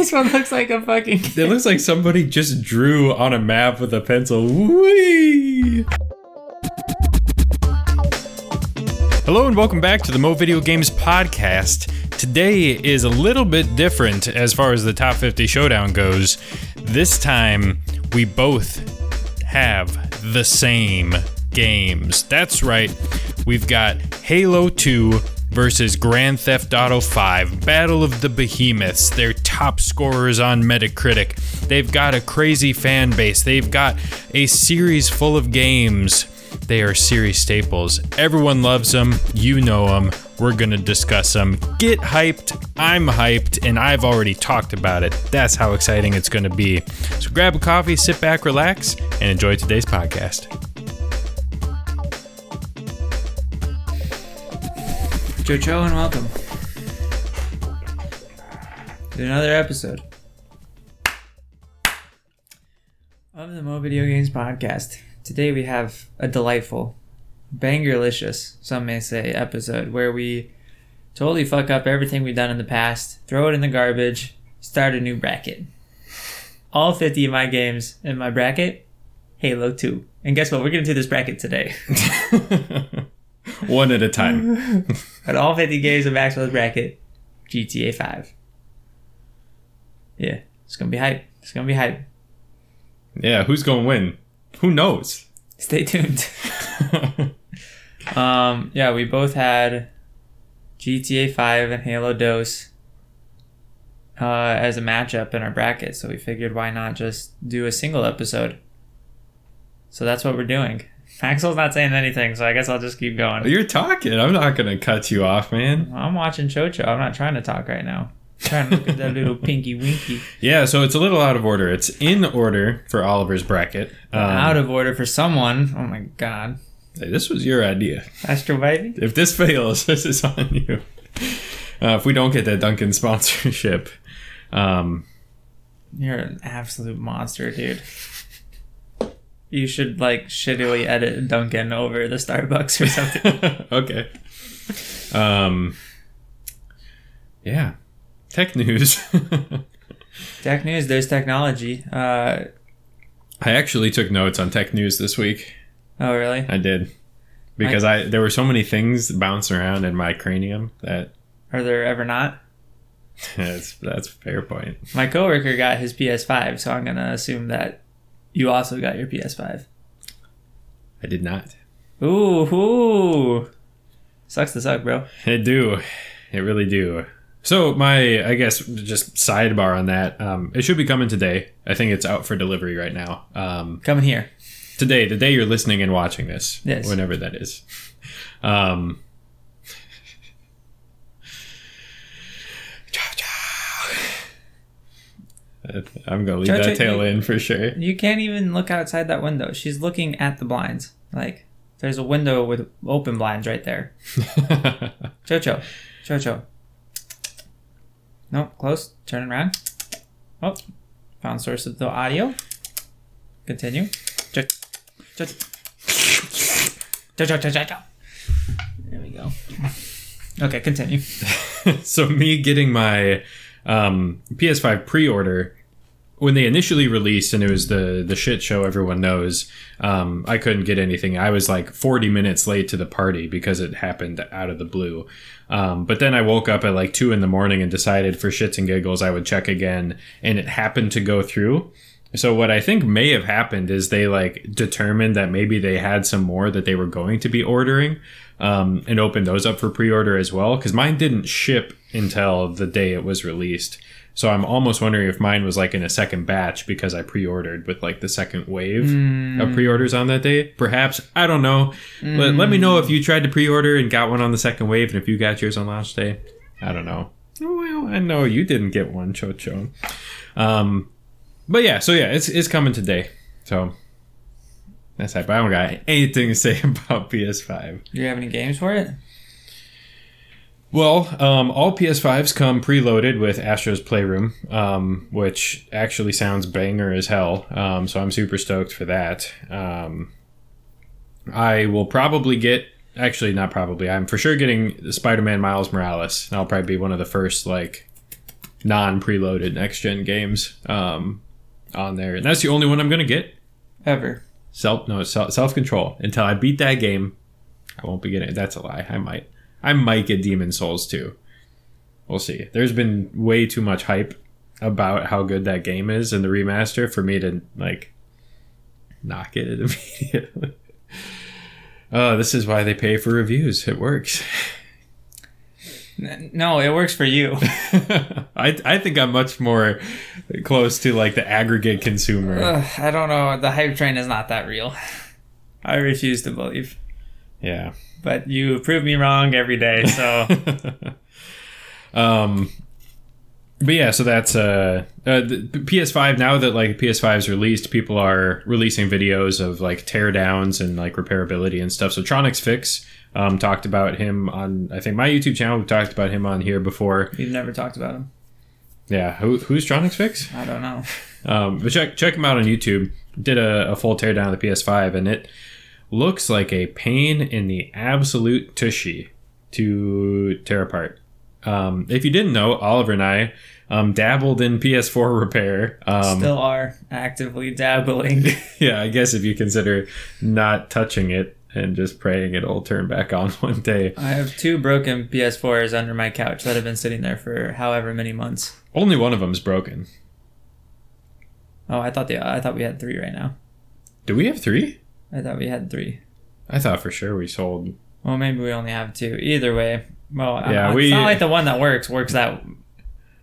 this one looks like a fucking. It looks like somebody just drew on a map with a pencil. Whee! Hello and welcome back to the Mo Video Games Podcast. Today is a little bit different as far as the top 50 showdown goes. This time, we both have the same games. That's right, we've got Halo 2 versus Grand Theft Auto 5, Battle of the Behemoths. They're top scorers on Metacritic. They've got a crazy fan base. They've got a series full of games. They are series staples. Everyone loves them. You know them. We're going to discuss them. Get hyped. I'm hyped, and I've already talked about it. That's how exciting it's going to be. So grab a coffee, sit back, relax, and enjoy today's podcast. Jojo and welcome to another episode of the Mo Video Games Podcast. Today we have a delightful, bangerlicious, some may say, episode where we totally fuck up everything we've done in the past, throw it in the garbage, start a new bracket. All 50 of my games in my bracket, Halo 2. And guess what? We're going to do this bracket today. One at a time. At all 50 games of Maxwell's bracket, GTA 5. Yeah, it's gonna be hype. It's gonna be hype. yeah, who's going to win? Who knows? Stay tuned. um, yeah, we both had GTA 5 and Halo Dose uh, as a matchup in our bracket, so we figured why not just do a single episode. So that's what we're doing. Maxwell's not saying anything, so I guess I'll just keep going. You're talking. I'm not going to cut you off, man. I'm watching Chocho. I'm not trying to talk right now. Trying to look at that little pinky winky. Yeah, so it's a little out of order. It's in order for Oliver's bracket. Um, out of order for someone. Oh my god. hey, this was your idea. Astro Baby? If this fails, this is on you. Uh, if we don't get that Dunkin' sponsorship, um, You're an absolute monster, dude. You should like shittily edit Dunkin' over the Starbucks or something. okay. Um, yeah. Tech news. Tech news, there's technology. Uh I actually took notes on tech news this week. oh really? I did. Because I there were so many things bouncing around in my cranium that Are there ever not? that's that's a fair point. My coworker got his PS5, so I'm gonna assume that you also got your PS5. I did not. Ooh, ooh. Sucks to suck, bro. It do. It really do. So my I guess just sidebar on that. Um, it should be coming today. I think it's out for delivery right now. Um, Coming here. today, the day you're listening and watching this, Yes. whenever that is. Um, I'm gonna leave that tail you- in for sure. You can't even look outside that window. She's looking at the blinds. Like there's a window with open blinds right there. Chocho. Chocho. Nope, close. Turn around. Oh, found source of the audio. Continue. There we go. Okay, continue. so me getting my um, PS5 pre-order when they initially released and it was the the shit show everyone knows um, i couldn't get anything i was like 40 minutes late to the party because it happened out of the blue um, but then i woke up at like 2 in the morning and decided for shits and giggles i would check again and it happened to go through so what I think may have happened is they like determined that maybe they had some more that they were going to be ordering, um, and opened those up for pre-order as well. Because mine didn't ship until the day it was released. So I'm almost wondering if mine was like in a second batch because I pre-ordered with like the second wave of pre-orders on that day. Perhaps I don't know. But let me know if you tried to pre-order and got one on the second wave, and if you got yours on launch day. I don't know. Well, I know you didn't get one, Chocho. Um, but yeah, so yeah, it's it's coming today. So that's hype. I don't got anything to say about PS5. Do you have any games for it? Well, um, all PS5s come preloaded with Astro's Playroom, um, which actually sounds banger as hell. Um, so I'm super stoked for that. Um, I will probably get, actually not probably, I'm for sure getting Spider-Man Miles Morales. And I'll probably be one of the first like non preloaded next gen games um, on there, and that's the only one I'm gonna get. Ever. Self no self control until I beat that game. I won't be getting. That's a lie. I might. I might get Demon's Souls too. We'll see. There's been way too much hype about how good that game is in the remaster for me to like not get it immediately. Oh, this is why they pay for reviews. It works. No, it works for you. I I think I'm much more close to like the aggregate consumer. I don't know. The hype train is not that real. I refuse to believe. Yeah. But you prove me wrong every day, so. Um but yeah so that's uh, uh the ps5 now that like ps5 is released people are releasing videos of like teardowns and like repairability and stuff. So TronicsFix um talked about him on i think my youtube channel we talked about him on here before. We've never talked about him. yeah Who, who's TronicsFix? I don't know. um but check check him out on youtube. Did a, a full teardown of the ps5 and it looks like a pain in the absolute tushy to tear apart um, if you didn't know, Oliver and I um, dabbled in PS4 repair. Um, Still are actively dabbling. yeah, I guess if you consider not touching it and just praying it'll turn back on one day. I have two broken PS4s under my couch that have been sitting there for however many months. Only one of them's broken. Oh, I thought the I thought we had three right now. Do we have three? I thought we had three. I thought for sure we sold. Well, maybe we only have two. Either way, well, Yeah, we- it's not like the one that works works that.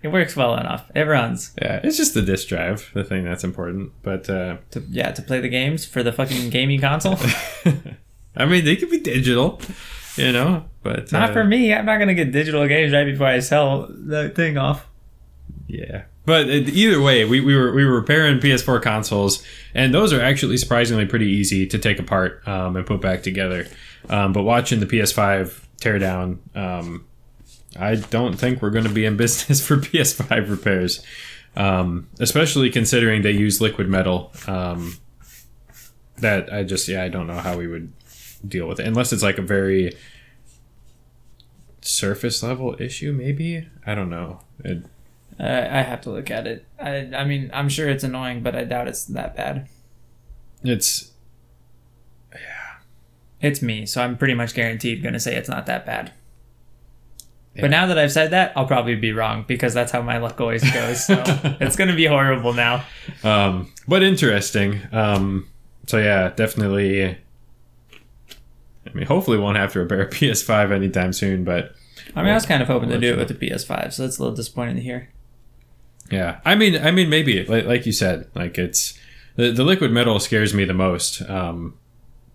It works well enough. It runs. Yeah, it's just the disk drive, the thing that's important. But uh, To, yeah, to play the games for the fucking gaming console. I mean, they could be digital, you know. But not uh, for me. I'm not gonna get digital games right before I sell the thing off. Yeah. But either way, we, we were we were repairing PS4 consoles, and those are actually surprisingly pretty easy to take apart um, and put back together. Um, but watching the PS5 tear down, um, I don't think we're going to be in business for PS5 repairs, um, especially considering they use liquid metal. Um, that I just yeah I don't know how we would deal with it unless it's like a very surface level issue. Maybe I don't know. It, Uh, I have to look at it. I I mean, I'm sure it's annoying, but I doubt it's that bad. it's Yeah. It's me, so I'm pretty much guaranteed gonna say it's not that bad. Yeah. But now that I've said that, I'll probably be wrong because that's how my luck always goes. So it's gonna be horrible now. um, but interesting. Um, so yeah, definitely. I mean, hopefully, won't have to repair a PS5 anytime soon. But I mean, I was kind of hoping to do it with the PS5, so that's a little disappointing to hear. Yeah, I mean, I mean, maybe like, like you said, like it's the, the liquid metal scares me the most. Um,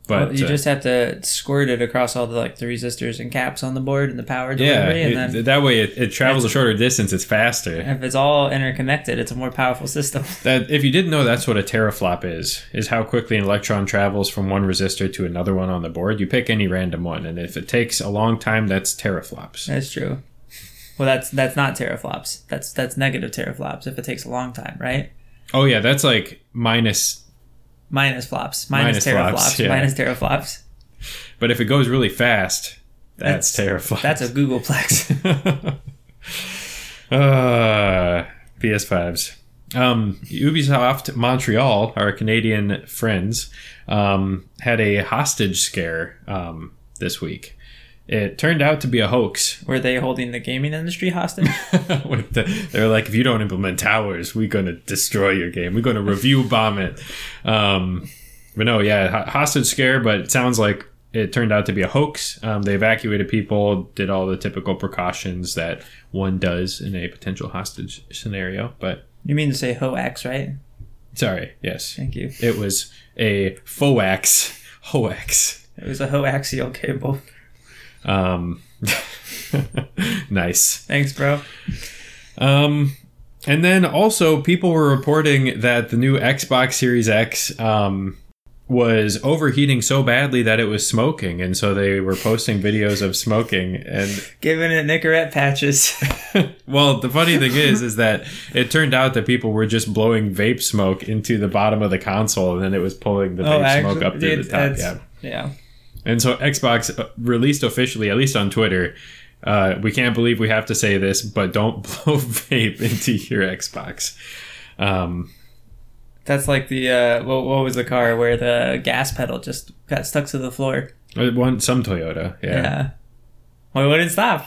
but Well, you uh, just have to squirt it across all the like the resistors and caps on the board and the power yeah, delivery, and it- then that way it, it travels a shorter distance. It's faster. if it's all interconnected, it's a more powerful system. That if you didn't know, that's what a teraflop is. Is how quickly an electron travels from one resistor to another one on the board. You pick any random one, and if it takes a long time, that's teraflops. That's true. Well, that's that's not teraflops. That's that's negative teraflops if it takes a long time, right? Oh yeah, that's like minus. Minus flops, minus, Minus flops, teraflops, yeah. minus teraflops. But if it goes really fast, that's, That's- teraflops. That's a Googleplex. uh, PS5s. Um, Ubisoft Montreal, our Canadian friends, um, had a hostage scare um, this week. It turned out to be a hoax. Were they holding the gaming industry hostage? With the, they're like, if you don't implement towers, we're going to destroy your game. We're going to review bomb it. Um, but no, yeah, hostage scare. But it sounds like it turned out to be a hoax. Um, they evacuated people, did all the typical precautions that one does in a potential hostage scenario. But You mean to say hoax, right? sorry, yes, Thank you. it was a FOAX. Hoax. It was a hoaxial cable. Um, nice. Thanks, bro. Um, and then also people were reporting that the new Xbox Series X um, was overheating so badly that it was smoking, and so they were posting videos of smoking. And Giving it Nicorette patches. well, the funny thing is, is that it turned out that people were just blowing vape smoke into the bottom of the console, and then it was pulling the vape smoke up through the top. Yeah. yeah. And so Xbox uh, released officially, at least on Twitter, Uh, we can't believe we have to say this, but don't blow vape into your Xbox. Um, That's like the uh, what, what was the car where the gas pedal just got stuck to the floor? uh, one some Toyota, yeah. Yeah. It wouldn't stop.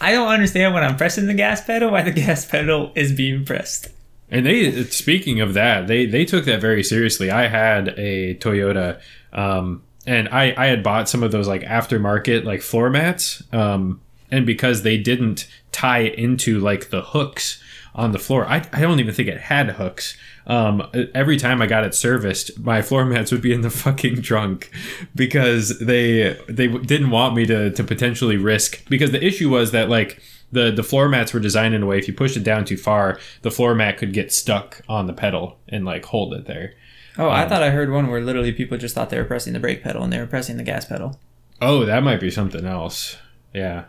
I don't understand when I'm pressing the gas pedal why the gas pedal is being pressed. And they, speaking of that, they they took that very seriously. I had a Toyota, um, and I I had bought some of those like aftermarket like floor mats, um, and because they didn't tie into like the hooks on the floor, I I don't even think it had hooks. Um, every time I got it serviced, my floor mats would be in the fucking trunk because they they didn't want me to to potentially risk because the issue was that like the the floor mats were designed in a way if you pushed it down too far, the floor mat could get stuck on the pedal and like hold it there. Oh, I thought I heard one where literally people just thought they were pressing the brake pedal and they were pressing the gas pedal. Oh, that might be something else. Yeah,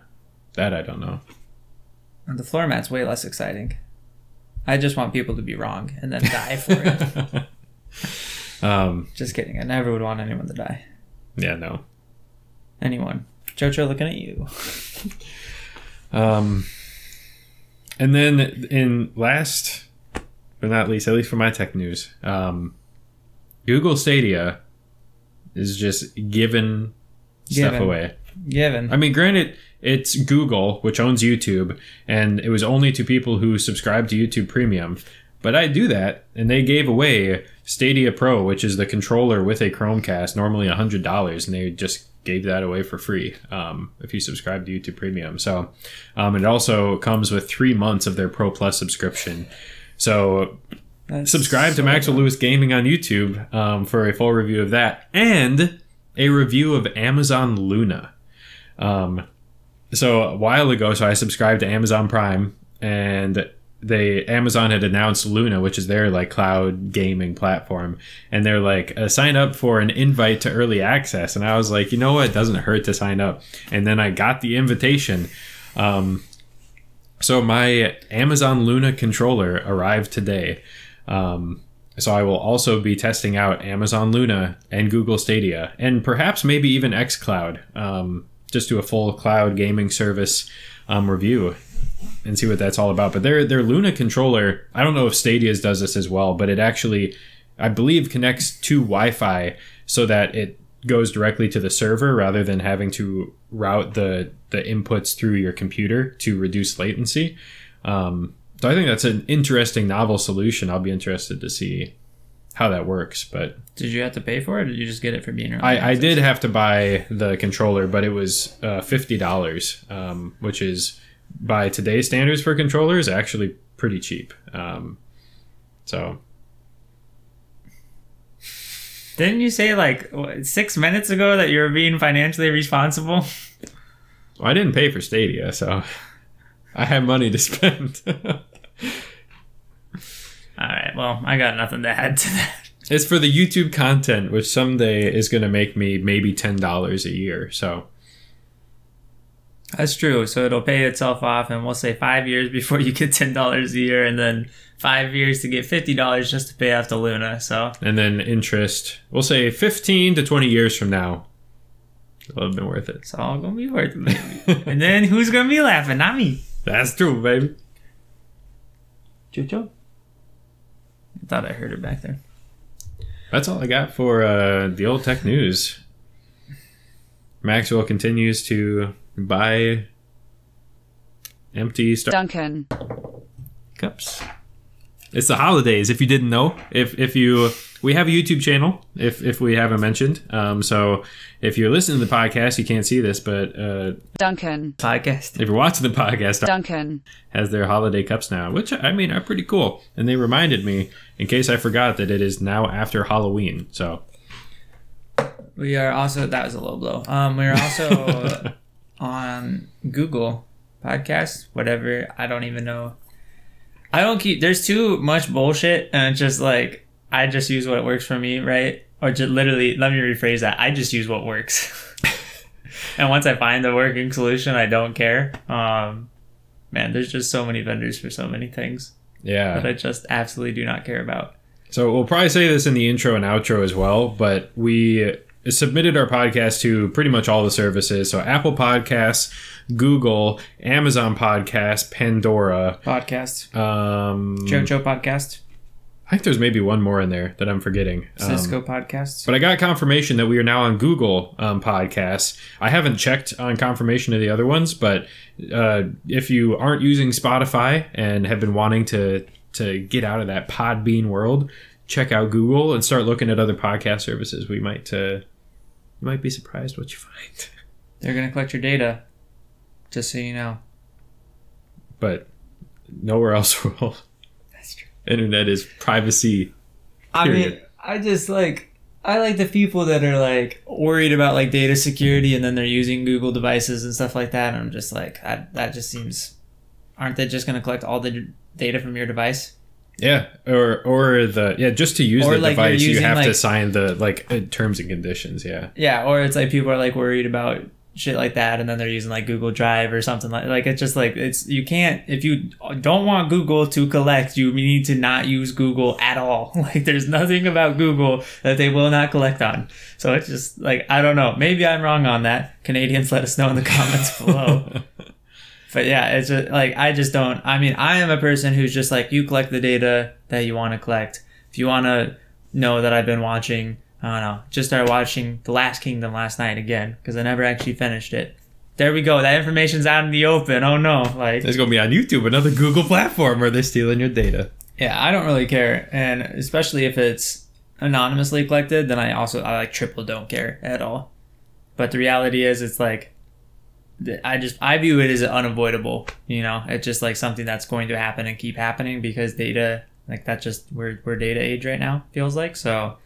that I don't know. And the floor mat's way less exciting. I just want people to be wrong and then die for it. um, just kidding. I never would want anyone to die. yeah, no. Anyone. Jojo, looking at you. Um, and then in last but not least, at least for my tech news, um, Google Stadia is just giving stuff away. Given. I mean, granted, it's Google, which owns YouTube, and it was only to people who subscribe to YouTube Premium. But I do that, and they gave away Stadia Pro, which is the controller with a Chromecast, normally $100, and they just gave that away for free um, if you subscribe to YouTube Premium. So um, it also comes with three months of their Pro Plus subscription. So That's subscribe to Maxwell. Lewis Gaming on YouTube um, for a full review of that and a review of Amazon Luna. Um, so a while ago, so I subscribed to Amazon Prime, and they Amazon had announced Luna, which is their like cloud gaming platform, and they're like uh, sign up for an invite to early access, and I was like, you know what, it doesn't hurt to sign up, and then I got the invitation. Um, so my Amazon Luna controller arrived today. Um, so I will also be testing out Amazon Luna and Google Stadia, and perhaps maybe even XCloud. Um, just do a full cloud gaming service um, review and see what that's all about. But their their Luna controller, I don't know if Stadia's does this as well, but it actually, I believe, connects to Wi-Fi so that it goes directly to the server rather than having to route the the inputs through your computer to reduce latency. Um, so I think that's an interesting novel solution. I'll be interested to see how that works. But Did you have to pay for it or did you just get it for being I, I did have to buy the controller, but it was uh, fifty dollars, um, which is by today's standards for controllers actually pretty cheap. Um, so Didn't you say like what, six minutes ago that you were being financially responsible? well, I didn't pay for Stadia, so I have money to spend. All right. Well, I got nothing to add to that. it's for the YouTube content, which someday is going to make me maybe ten dollars a year. So That's true. So it'll pay itself off, and we'll say five years before you get ten dollars a year, and then five years to get fifty dollars just to pay off the Luna. So and then interest, we'll say fifteen to twenty years from now, it'll have been worth it. it's all gonna be worth it, and then who's gonna be laughing? Not me. That's true, baby. Jojo. I thought I heard it back there. That's all I got for uh, the old tech news. Maxwell continues to buy empty Star Duncan. cups. It's the holidays. If you didn't know, if if you we have a YouTube channel. If if we haven't mentioned, um, so if you're listening to the podcast, you can't see this, but uh, Dunkin'. Podcast. if you're watching the podcast, Dunkin'. has their holiday cups now, which I mean are pretty cool. And they reminded me, in case I forgot, that it is now after Halloween. So We are also that was a low blow. Um, we are also on Google Podcast, whatever. I don't even know. I don't keep. There's too much bullshit, and it's just like I just use what works for me, right? Or just literally, let me rephrase that. I just use what works. and once I find the working solution, I don't care. Um, man, there's just so many vendors for so many things yeah. that I just absolutely do not care about. So we'll probably say this in the intro and outro as well, but we submitted our podcast to pretty much all the services. So Apple Podcasts, Google, Amazon Podcast, Pandora, Podcast. um, JoJo Podcast. I think there's maybe one more in there that I'm forgetting. Um, Cisco Podcasts. but I got confirmation that we are now on Google um, Podcasts. I haven't checked on confirmation of the other ones, but uh, if you aren't using Spotify and have been wanting to to get out of that Podbean world, check out Google and start looking at other podcast services. We might uh, you might be surprised what you find. They're going to collect your data. Just so you know. But nowhere else will. That's true. Internet is privacy. I mean, I just like I like the people that are like worried about like data security and then they're using Google devices and stuff like that. And I'm just like, that, that just seems. Aren't they just going to collect all the data from your device? Yeah, or or the yeah, just to use Or, the like, you're device, you using, have to sign the like uh, terms and conditions. Yeah. Yeah, or it's like people are like worried about shit like that and then they're using like Google Drive or something like like it's just like it's you can't if you don't want Google to collect you need to not use Google at all. Like there's nothing about Google that they will not collect on. So it's just like I don't know. Maybe I'm wrong on that. Canadians let us know in the comments below. But yeah it's just like I just don't I mean I am a person who's just like you collect the data that you want to collect. If you want to know that I've been watching I don't know. Just started watching The Last Kingdom last night again because I never actually finished it. There we go. That information's out in the open. Oh no! Like, It's gonna be on YouTube, another Google platform where they're stealing your data. yeah, I don't really care, and especially if it's anonymously collected, then I also I like triple don't care at all. But the reality is, it's like I just I view it as unavoidable. You know, it's just like something that's going to happen and keep happening because data, like that's just we're we're data age right now. Feels like so.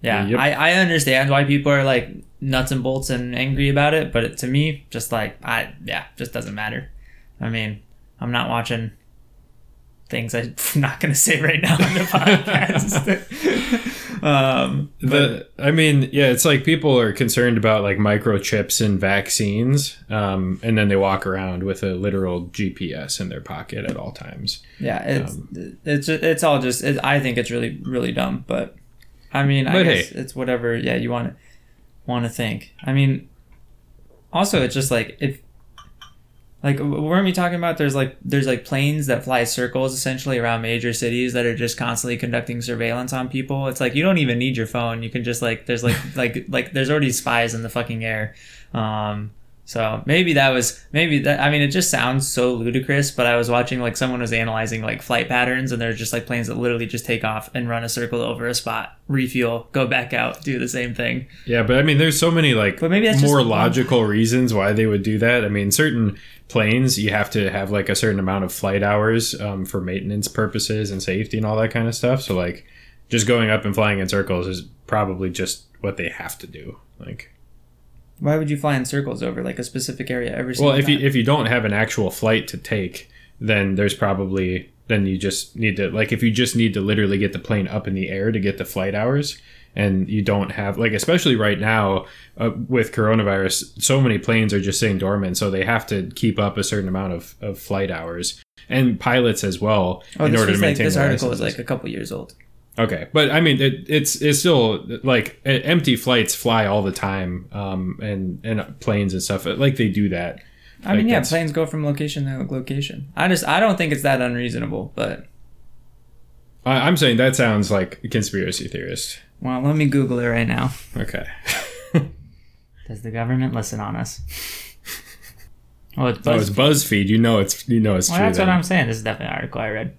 Yeah, Yep. I, I understand why people are like nuts and bolts and angry about it, but it, to me, just like I yeah, just doesn't matter. I mean, I'm not watching things I'm not going to say right now on the podcast. um, The I mean, yeah, it's like people are concerned about like microchips and vaccines, um, and then they walk around with a literal GPS in their pocket at all times. yeah, it's Um, it's it's all just. It, I think it's really really dumb, but I mean, I But guess it's whatever. Yeah, you want to want to think. I mean, also it's just like if. Like weren't we talking about? There's like there's like planes that fly circles essentially around major cities that are just constantly conducting surveillance on people. It's like you don't even need your phone. You can just like there's like like like there's already spies in the fucking air. Um, so maybe that was maybe that. I mean, it just sounds so ludicrous. But I was watching like someone was analyzing like flight patterns, and they're just like planes that literally just take off and run a circle over a spot, refuel, go back out, do the same thing. Yeah, but I mean, there's so many like But maybe that's more one- logical reasons why they would do that. I mean, certain planes you have to have like a certain amount of flight hours um, for maintenance purposes and safety and all that kind of stuff. So like, just going up and flying in circles is probably just what they have to do. Like, Why would you fly in circles over like a specific area every single well, if time? you if you don't have an actual flight to take, then there's probably then you just need to like if you just need to literally get the plane up in the air to get the flight hours and you don't have like especially right now uh, with coronavirus so many planes are just sitting dormant so they have to keep up a certain amount of, of flight hours and pilots as well oh, in order to like, maintain this their article is like a couple years old. Okay, but I mean, it, it's it's still like empty flights fly all the time, um, and and planes and stuff like they do that. I mean, Like, yeah, planes go from location to location. I just I don't think it's that unreasonable, but I, I'm saying that sounds like a conspiracy theorist. well, let me Google it right now. Okay, Does the government listen on us? Oh, it's oh, it's BuzzFeed. You know it's you know it's well, true. that's what. I'm saying. This is definitely an article I read.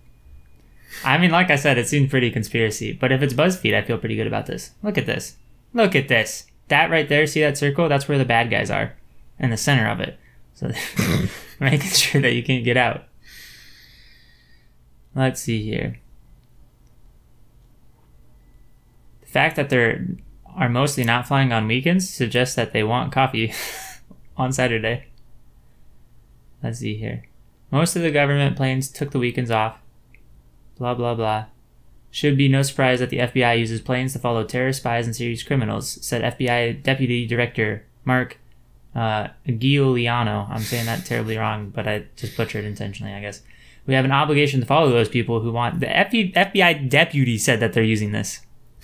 I mean, like I said, it seems pretty conspiracy. But if it's BuzzFeed, I feel pretty good about this. Look at this. Look at this. That right there. See that circle? That's where the bad guys are, in the center of it. So making sure that you can't get out. Let's see here. The fact that they're are mostly not flying on weekends suggests that they want coffee on Saturday. Let's see here. Most of the government planes took the weekends off. Blah blah blah. Should be no surprise that the FBI uses planes to follow terrorist spies and serious criminals, said FBI Deputy Director Mark uh, Giuliano. I'm saying that terribly wrong, but I just butchered intentionally, I guess. We have an obligation to follow those people who want. The FBI, FBI deputy said that they're using this.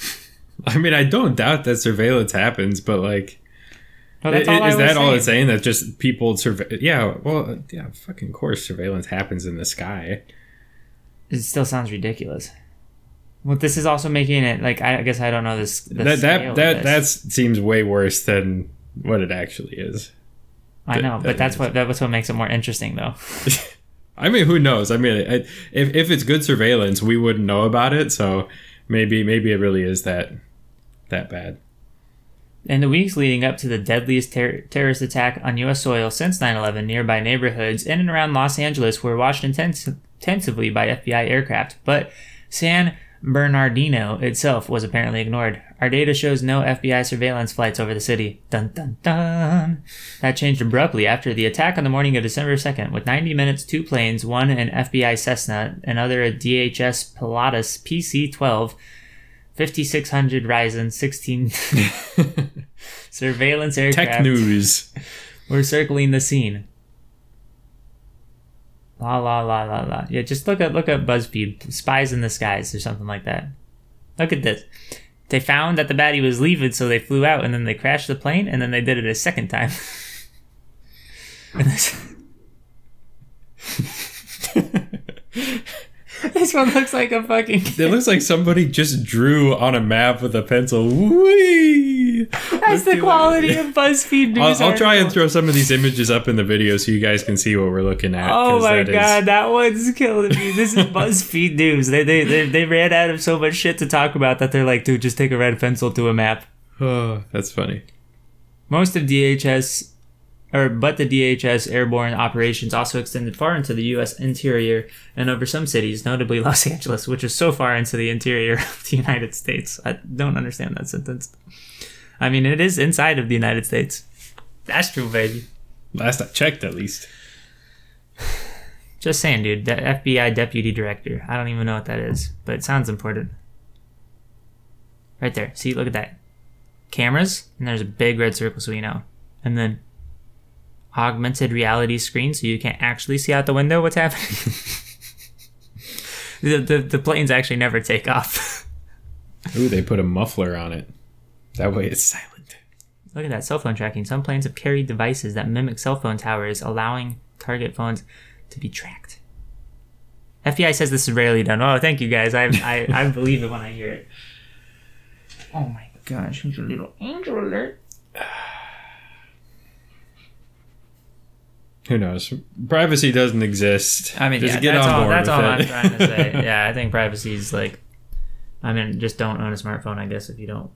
I mean, I don't doubt that surveillance happens, but like, Well, that's i- all I is that all it's saying? That just people surve? Yeah, well, yeah, fucking course, surveillance happens in the sky. It still sounds ridiculous. Well, this is also making it like I guess I don't know this. That that that that seems way worse than what it actually is. I know, that- but that's that what that's what makes it more interesting, though. I mean, who knows? I mean, I, if if it's good surveillance, we wouldn't know about it. So maybe maybe it really is that that bad. In the weeks leading up to the deadliest ter- terrorist attack on U.S. soil since 9 11, nearby neighborhoods in and around Los Angeles were watched intens- intensively by FBI aircraft. But San Bernardino itself was apparently ignored. Our data shows no FBI surveillance flights over the city. Dun dun dun. That changed abruptly after the attack on the morning of December 2nd, with 90 minutes, two planes, one an FBI Cessna, another a DHS Pilatus PC 12, 5600 Ryzen 16 surveillance aircraft Tech news. We're circling the scene. La la la la la. Yeah, just look at look up BuzzFeed spies in the skies or something like that. Look at this. They found that the baddie was leaving, so they flew out and then they crashed the plane and then they did it a second time. This, one looks like a fucking. It looks like somebody just drew on a map with a pencil. Whee! That's the quality of BuzzFeed news. I'll, I'll try and throw some of these images up in the video so you guys can see what we're looking at. Oh my that is- god, that one's killing me. This is BuzzFeed news. They, they they they ran out of so much shit to talk about that they're like, dude, just take a red pencil to a map. Oh, that's funny. Most of DHS, or but the DHS airborne operations also extended far into the U.S. interior and over some cities, notably Los Angeles, which is so far into the interior of the United States. I don't understand that sentence. I mean, it is inside of the United States. That's true, baby. Last I checked, at least. Just saying, dude. The FBI deputy director. I don't even know what that is, but it sounds important. Right there. See, look at that. Cameras, and there's a big red circle so you know. And then augmented reality screen so you can actually see out the window what's happening. the, the, the planes actually never take off. Ooh, they put a muffler on it. That way it's silent. Look at that cell phone tracking. Some planes have carried devices that mimic cell phone towers, allowing target phones to be tracked. FBI says this is rarely done. Oh, thank you guys. I I, I believe it when I hear it. Oh my gosh, he's a little angel alert. Who knows? Privacy doesn't exist. I mean, just yeah, get that's on all. board That's with all it. I'm trying to say. Yeah, I think privacy is like. I mean, just don't own a smartphone. I guess if you don't.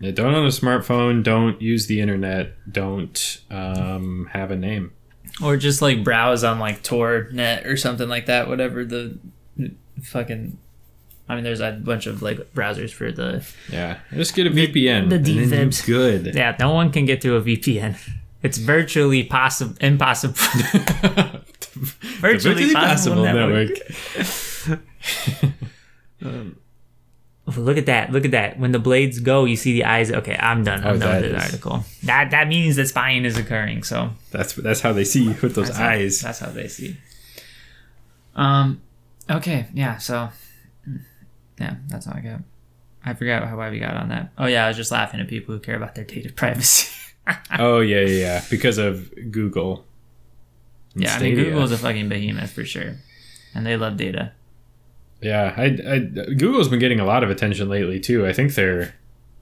Yeah, don't own a smartphone. Don't use the internet. Don't um, have a name. Or just like browse on like Tor.net or something like that. Whatever the fucking. I mean, there's a bunch of like browsers for the. Yeah, just get a VPN. the and then good. Yeah, no one can get through a VPN. It's virtually possible, impossible. virtually, possible, network. Oh, look at that! Look at that! When the blades go, you see the eyes. Okay, I'm done. I'm Oh, done with this is- article. That that means that spying is occurring. So That's that's how they see you with those that's how- eyes. that's how they see. Um. Okay. Yeah. So. Yeah, that's all I got. I forgot how why we got on that. Oh yeah, I was just laughing at people who care about their data privacy. oh yeah, yeah, yeah. Because of Google. yeah, I mean Stadia. Google's a fucking behemoth for sure, and they love data. Yeah, I, I, Google's been getting a lot of attention lately too. I think they're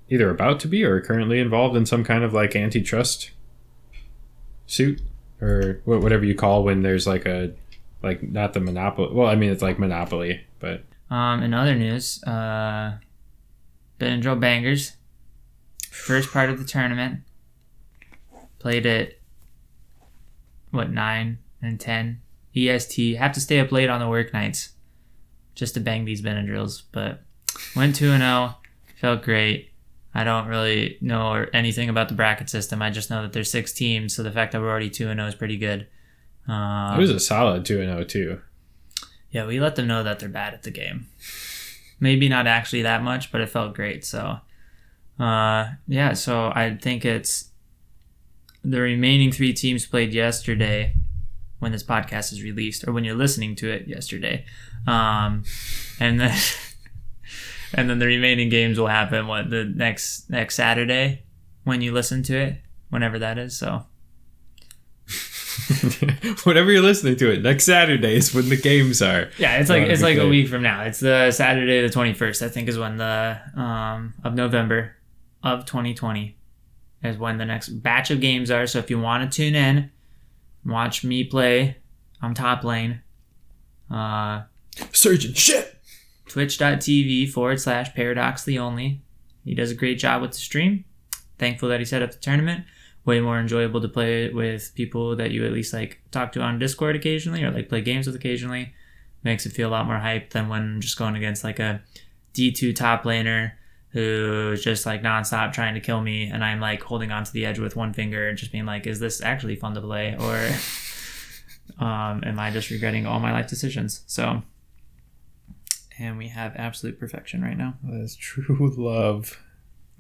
either about to be or currently involved in some kind of like antitrust suit or whatever you call when there's like a like not the monopoly. Well, I mean it's like monopoly, but Um, in other news, uh, Benadryl Bangers, first part of the tournament, played at what nine and ten EST. Have to stay up late on the work nights just to bang these Benadryls, but went two and zero. Felt great. I don't really know anything about the bracket system. I just know that there's six teams, so the fact that we're already two and zero is pretty good. Um, it was a solid two and zero too. yeah, we let them know that they're bad at the game. Maybe not actually that much, but it felt great. So, uh, yeah, so I think it's the remaining three teams played yesterday when this podcast is released, or when you're listening to it yesterday. Um, and then and then the remaining games will happen what the next next Saturday when you listen to it, whenever that is. So Whenever you're listening to it, next Saturday is when the games are. yeah, it's like it's like a week from now. It's the Saturday the twenty first. I think is when the um of November of twenty twenty is when the next batch of games are. So if you want to tune in, watch me play. I'm top lane. Uh, Surgeon shit. twitch.tv forward slash paradox the only. He does a great job with the stream. Thankful that he set up the tournament. Way more enjoyable to play with people that you at least like talk to on Discord occasionally or like play games with occasionally. Makes it feel a lot more hype than when just going against like a D2 top laner who's just like nonstop trying to kill me and I'm like holding onto the edge with one finger and just being like, is this actually fun to play? Or um, am I just regretting all my life decisions? So and we have absolute perfection right now. That's true love.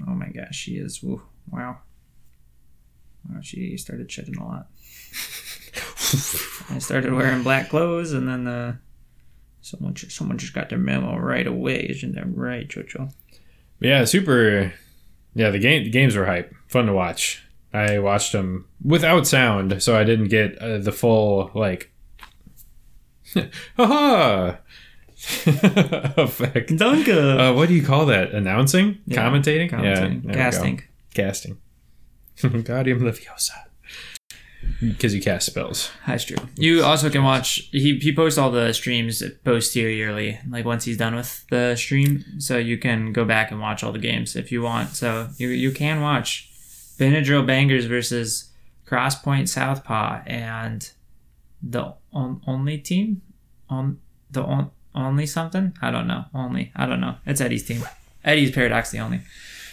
Oh my gosh, she is. Ooh, wow. Wow, she started shedding a lot. I started wearing black clothes, and then uh, someone ju- someone just got their memo right away. Isn't that right, Chocho? Yeah, super. Yeah, the game the games were hype, fun to watch. I watched them without sound, so I didn't get uh, the full like, haha, effect. Dunka. Uh, what do you call that? Announcing, Yeah, commentating, Commentating. yeah, there we go. casting. casting. Guardium Leviosa. Because you cast spells. That's true. You also can watch. He he posts all the streams posteriorly, like once he's done with the stream, so you can go back and watch all the games if you want. So you you can watch Benadryl Bangers versus Crosspoint Southpaw and the on, only team on the on, only something I don't know only I don't know it's Eddie's team Eddie's Paradox the only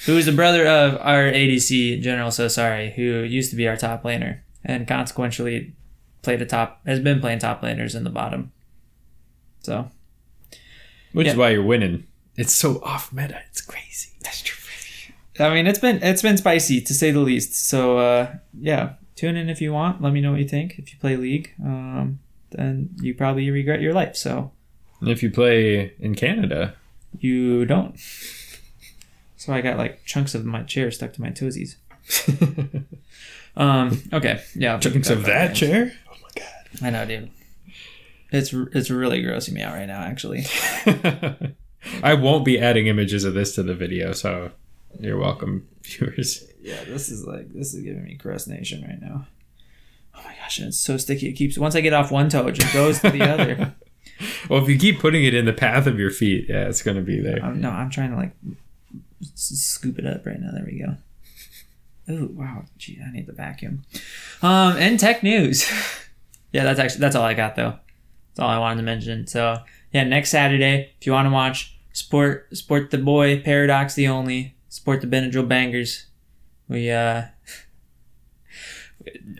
who is the brother of our ADC General So Sorry who used to be our top laner and consequently played a top has been playing top laners in the bottom so Which Yeah. is why you're winning. It's so off meta. It's crazy. That's true. I mean, it's been it's been spicy to say the least. So uh, yeah, tune in if you want. Let me know what you think. If you play League, um, then you probably regret your life. So And if you play in Canada, you don't. So I got like chunks of my chair stuck to my toesies. Um. Okay. Yeah. we can chunks talk of that games. chair. Oh my god. I know, dude. It's it's really grossing me out right now. Actually. I won't be adding images of this to the video, so you're welcome, viewers. Yeah. This is like this is giving me crust nation right now. Oh my gosh, and it's so sticky. It keeps once I get off one toe, it just goes to the other. Well, if you keep putting it in the path of your feet, yeah, it's gonna be there. I'm, no, I'm trying to like scoop it up right now. There we go. Oh wow, gee, I need the vacuum. Um, and tech news. yeah, that's actually that's all I got though. That's all I wanted to mention. So yeah, next Saturday, if you want to watch sport, sport the boy Paradox the only sport the Benadryl bangers. We uh.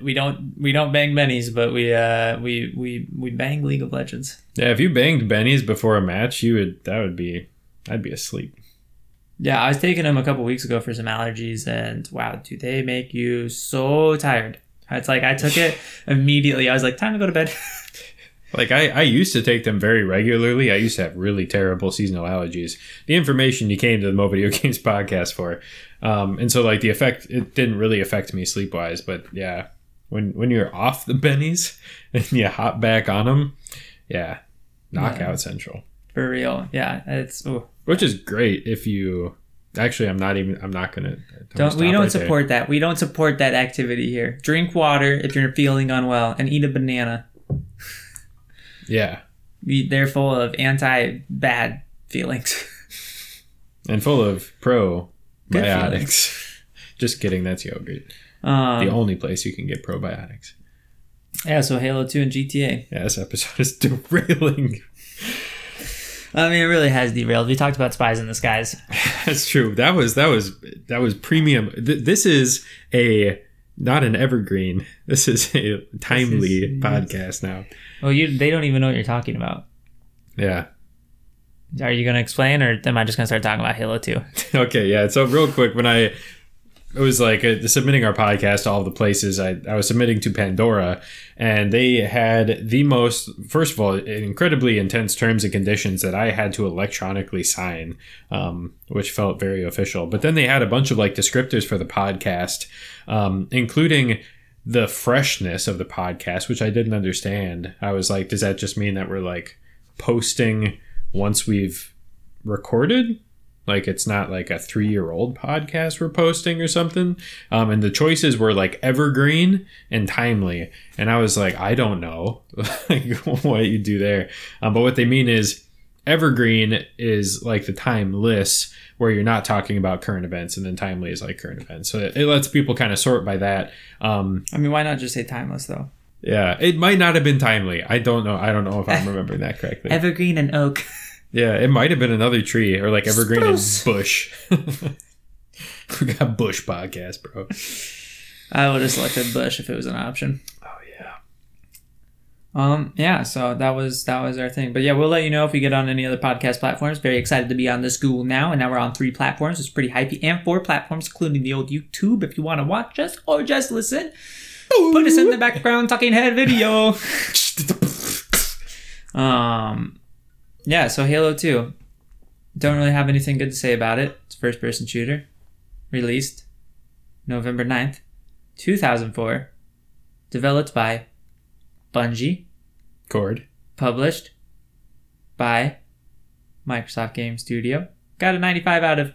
We don't we don't bang bennies, but we uh we we we bang League of Legends. Yeah, if you banged bennies before a match, you would. That would be. I'd be asleep. Yeah, I was taking them a couple weeks ago for some allergies, and wow, do they make you so tired? It's like I took it immediately. I was like, time to go to bed. Like I, I used to take them very regularly. I used to have really terrible seasonal allergies. The information you came to the Mo Video Games podcast for, um, and so like the effect, it didn't really affect me sleep wise. But yeah, when when you're off the bennies and you hop back on them, yeah, knockout Yeah. central. For real. Yeah, it's ooh. Which is great if you. Actually, I'm not even. I'm not gonna. I'm don't we don't right there. support that. We don't support that activity here. Drink water if you're feeling unwell, and eat a banana. Yeah, We, they're full of anti bad feelings. and full of probiotics. Just kidding. That's yogurt. Um, the only place you can get probiotics. yeah, so Halo Two and GTA. Yeah, this episode is derailing. I mean, it really has derailed. We talked about Spies in the Skies. That's true. That was that was that was premium. Th- this is a not an evergreen. This is a timely is- podcast now. Well, you they don't even know what you're talking about. Yeah. Are you going to explain, or am I just going to start talking about Halo 2? Okay. Yeah. So real quick, when I it was like uh, submitting our podcast to all the places. I, I was submitting to Pandora, and they had the most, first of all, incredibly intense terms and conditions that I had to electronically sign, um, which felt very official. But then they had a bunch of like descriptors for the podcast, um, including the freshness of the podcast, which I didn't understand. I was like, does that just mean that we're like posting once we've recorded? Like it's not like a three year old podcast we're posting or something. Um, and the choices were like evergreen and timely. And I was like, I don't know what you do there. Um, but what they mean is evergreen is like the timeless where you're not talking about current events and then timely is like current events. So it, it lets people kind of sort by that. Um, I mean, why not just say timeless though? yeah, it might not have been timely. I don't know. I don't know if I'm remembering that correctly. Evergreen and oak. Yeah, it might have been another tree or like evergreen Spruce. and bush. we got bush podcast, bro. I would have selected Bush if it was an option. Oh yeah. Um, yeah, so that was that was our thing. But yeah, we'll let you know if we get on any other podcast platforms. Very excited to be on this Google now, and now we're on three platforms. It's pretty hypey, and four platforms, including the old YouTube. If you want to watch us or just listen, put us in the background talking head video. Um, yeah, so Halo Two. Don't really have anything good to say about it. It's a first person shooter, released November 9th, two thousand four, developed by Bungie Cord. published by Microsoft Game Studio. Got a 95 out of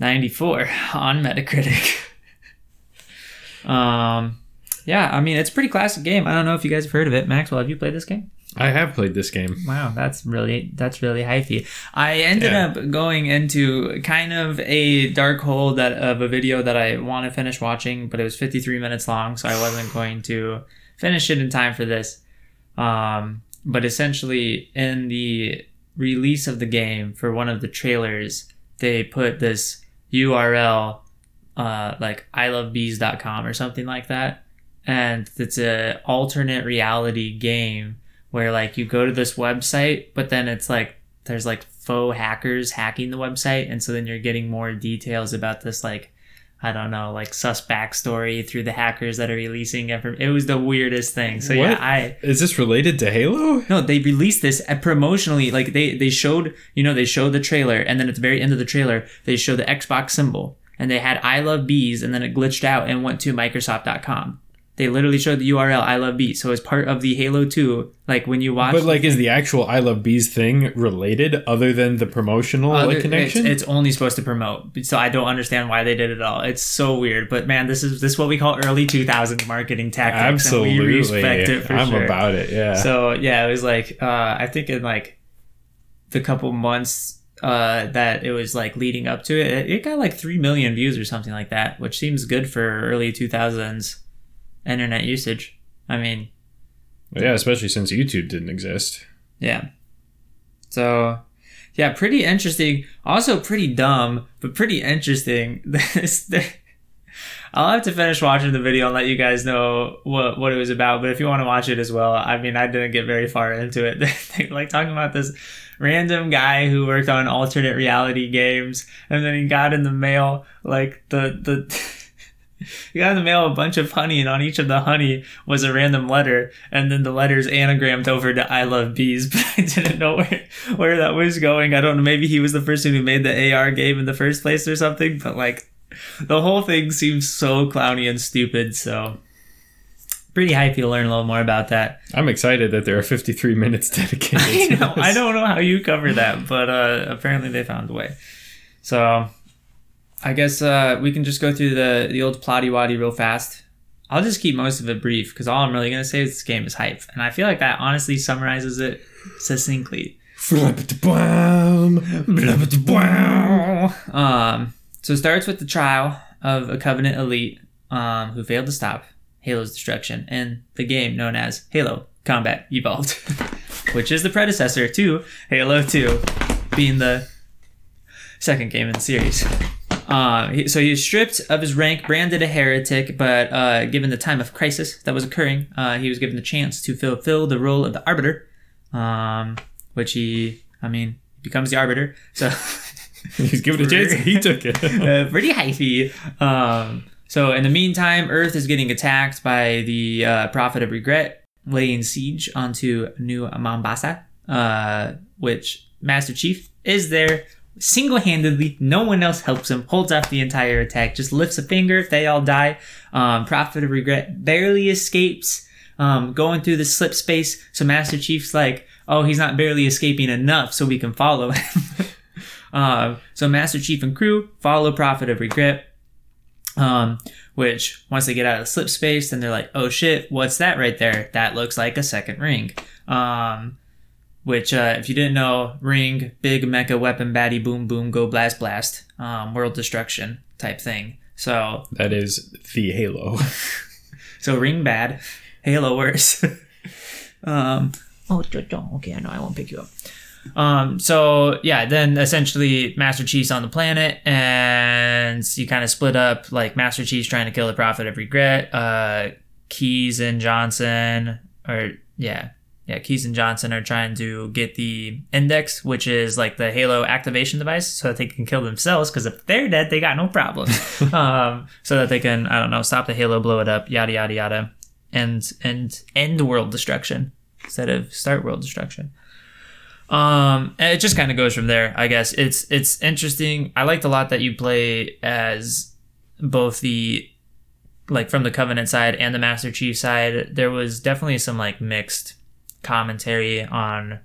94 on Metacritic. um, yeah, I mean, it's a pretty classic game. I don't know if you guys have heard of it. Maxwell, have you played this game? I have played this game. Wow, that's really that's really hypey. I ended Yeah. up going into kind of a dark hole that of a video that I want to finish watching, but it was 53 minutes long, so I wasn't going to finish it in time for this. Um, but essentially, in the release of the game for one of the trailers, they put this URL uh, like ilovebees.com or something like that, and it's a alternate reality game where like you go to this website, but then it's like there's like faux hackers hacking the website, and so then you're getting more details about this like I don't know like sus backstory through the hackers that are releasing it. It was the weirdest thing. So yeah, I Is this related to Halo? no, they released this promotionally. Like they they showed, you know, they showed the trailer, and then at the very end of the trailer, they showed the Xbox symbol, and they had "I love bees," and then it glitched out and went to Microsoft.com. They literally showed the URL "I love bees," so as part of the Halo Two, like when you watch, But like, is the actual I Love Bees thing related other than the promotional other- like connection? It's, it's only supposed to promote, so I don't understand why they did it all. It's so weird, but man, this is this is what we call early 2000s marketing tactics. Absolutely, and we respect it for I'm sure. about it. Yeah. So yeah, it was like uh, I think in like the couple months uh, that it was like leading up to it, it got like three million views or something like that, which seems good for early two thousands internet usage. I mean, yeah, especially since YouTube didn't exist. yeah. So yeah, pretty interesting. Also pretty dumb, but pretty interesting. This. I'll have to finish watching the video and let you guys know what, what it was about. But if you want to watch it as well, I mean, I didn't get very far into it. Like talking about this random guy who worked on alternate reality games, and then he got in the mail like the the. He got in the mail a bunch of honey, and on each of the honey was a random letter, and then the letters anagrammed over to "I love bees." But I didn't know where where that was going. I don't know. Maybe he was the person who made the AR game in the first place or something. But like, the whole thing seems so clowny and stupid. So, pretty hypey to learn a little more about that. I'm excited that there are 53 minutes dedicated. I to know. I don't know how you cover that, but uh, apparently they found a way. So, I guess uh, we can just go through the the old plotty waddy real fast. I'll just keep most of it brief because all I'm really gonna say is this game is hype, and I feel like that honestly summarizes it succinctly. Um, so it starts with the trial of a Covenant elite um, who failed to stop Halo's destruction and the game known as Halo Combat Evolved, which is the predecessor to Halo 2, being the second game in the series. Uh, he- so he was stripped of his rank, branded a heretic, but uh, given the time of crisis that was occurring, uh, he was given the chance to fulfill the role of the Arbiter, um, which he, I mean, becomes the Arbiter. So He's given a chance he took it. uh, pretty hyphy. Um, so in the meantime, Earth is getting attacked by the uh, Prophet of Regret, laying siege onto New Mombasa, uh, which Master Chief is there single-handedly. No one else helps him. Holds off the entire attack. Just lifts a finger. They all die. Um, Prophet of Regret barely escapes. Um, going through the slip space. So Master Chief's like, oh, he's not barely escaping enough, so we can follow him. uh, so Master Chief and crew follow Prophet of Regret. Um, which once they get out of the slip space, then they're like, oh shit, what's that right there? That looks like a second ring. Um, which, uh, if you didn't know, ring, big mecha weapon, baddie, boom, boom, go blast, blast, um, world destruction type thing. So, That is the Halo. so ring bad, Halo worse. um, oh, Jojo, okay, I know I won't pick you up. Um, so yeah, then essentially Master Chief's on the planet, and you kind of split up. Like Master Chief's trying to kill the Prophet of Regret. Uh, Keyes and Johnson, or yeah, yeah, Keyes and Johnson are trying to get the index, which is like the Halo activation device, so that they can kill themselves. Because if they're dead, they got no problem. um, so that they can, I don't know, stop the Halo, blow it up, yada yada yada, and and end world destruction instead of start world destruction. Um, it just kind of goes from there, I guess. It's it's interesting. I liked a lot that you play as both the like from the Covenant side and the Master Chief side. There was definitely some like mixed commentary on.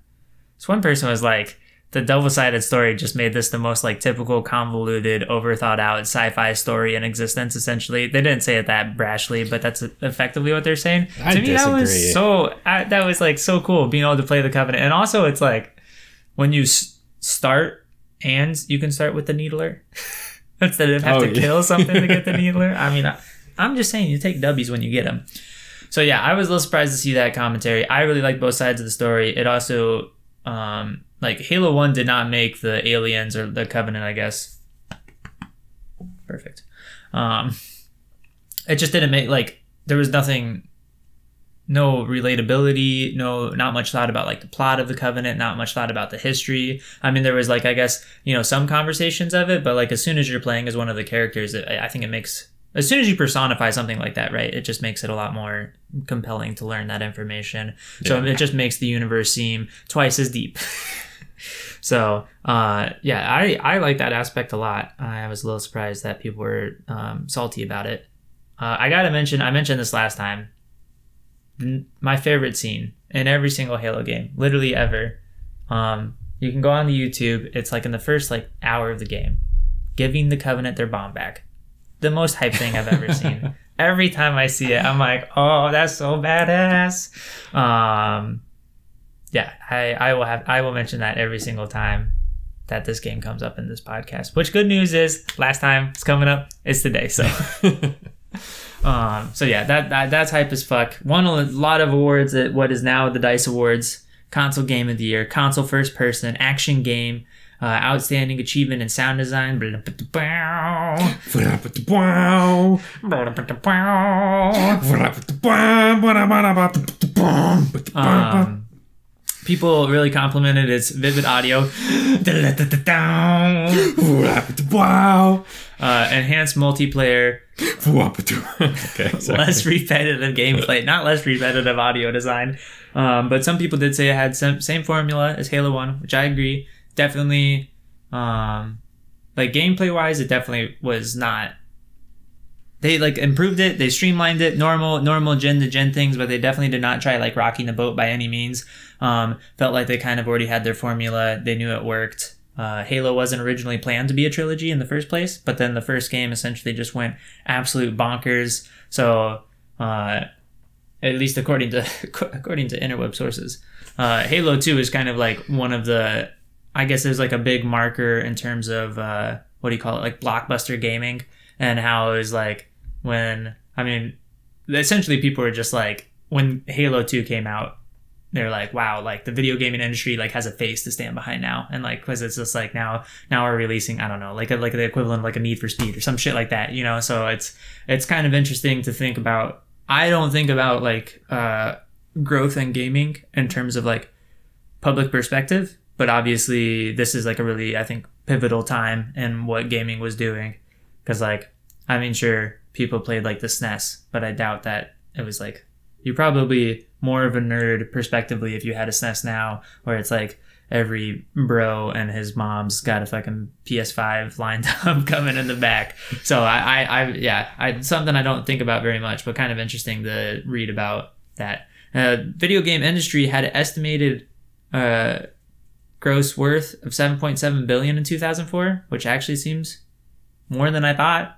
So one person was like, the double-sided story just made this the most like typical convoluted overthought out sci-fi story in existence essentially they didn't say it that brashly but that's effectively what they're saying I to me that was disagree. so I, that was like so cool being able to play the covenant and also it's like when you s- start and you can start with the needler instead of have Oh, to yeah. kill something to get the needler i mean I, i'm just saying you take w's when you get them so yeah i was a little surprised to see that commentary. I really like both sides of the story. It also um like halo 1 did not make the aliens or the covenant i guess. Perfect. Um it just didn't make like there was nothing no relatability no not much thought about like the plot of the covenant not much thought about the history. I mean there was like i guess you know some conversations of it but like as soon as you're playing as one of the characters it, i think it makes as soon as you personify something like that right it just makes it a lot more compelling to learn that information. So Yeah. it just makes the universe seem twice as deep. So uh, yeah i i like that aspect a lot. I was a little surprised that people were um, salty about it. Uh, i gotta mention i mentioned this last time. My favorite scene in every single halo game literally ever. Um, you can go on the youtube. It's like in the first like hour of the game giving the covenant their bomb back the most hype thing i've ever seen. Every time i see it i'm like oh that's so badass. Um, yeah i i will have i will mention that every single time that this game comes up in this podcast which good news is last time it's coming up it's today so. Um so yeah that, that that's hype as fuck. Won a lot of awards at what is now the dice awards console game of the year console first person action game uh, outstanding achievement in sound design um, people really complimented its vivid audio uh, enhanced multiplayer okay, sorry. less repetitive gameplay, not less repetitive audio design. Um, but some people did say it had some same formula as Halo One, which I agree. Definitely, um, like gameplay wise, it definitely was not. They like improved it. They streamlined it. Normal, normal gen to gen things, but they definitely did not try like rocking the boat by any means. Um, felt like they kind of already had their formula. They knew it worked. Uh, Halo wasn't originally planned to be a trilogy in the first place, but then the first game essentially just went absolute bonkers. So, uh, at least according to according to interweb sources, uh, Halo Two is kind of like one of the, I guess, there's like a big marker in terms of uh, what do you call it, like blockbuster gaming, and how it was like when I mean, essentially people were just like when Halo Two came out, they're like, wow, like the video gaming industry like has a face to stand behind now, and like because it's just like now now we're releasing I don't know like a, like the equivalent of like a Need for Speed or some shit like that, you know. So it's it's kind of interesting to think about. I don't think about like uh, growth in gaming in terms of like public perspective, but obviously this is like a really I think pivotal time in what gaming was doing. Because like, I mean, sure, people played like the SNES, but I doubt that it was like you probably more of a nerd perspectively if you had a SNES now, where it's like every bro and his mom's got a fucking PS5 lined up coming in the back. So I, I, I yeah, I something I don't think about very much, but kind of interesting to read about that. Uh, video game industry had estimated uh, gross worth of 7.7 billion in 2004, which actually seems more than I thought.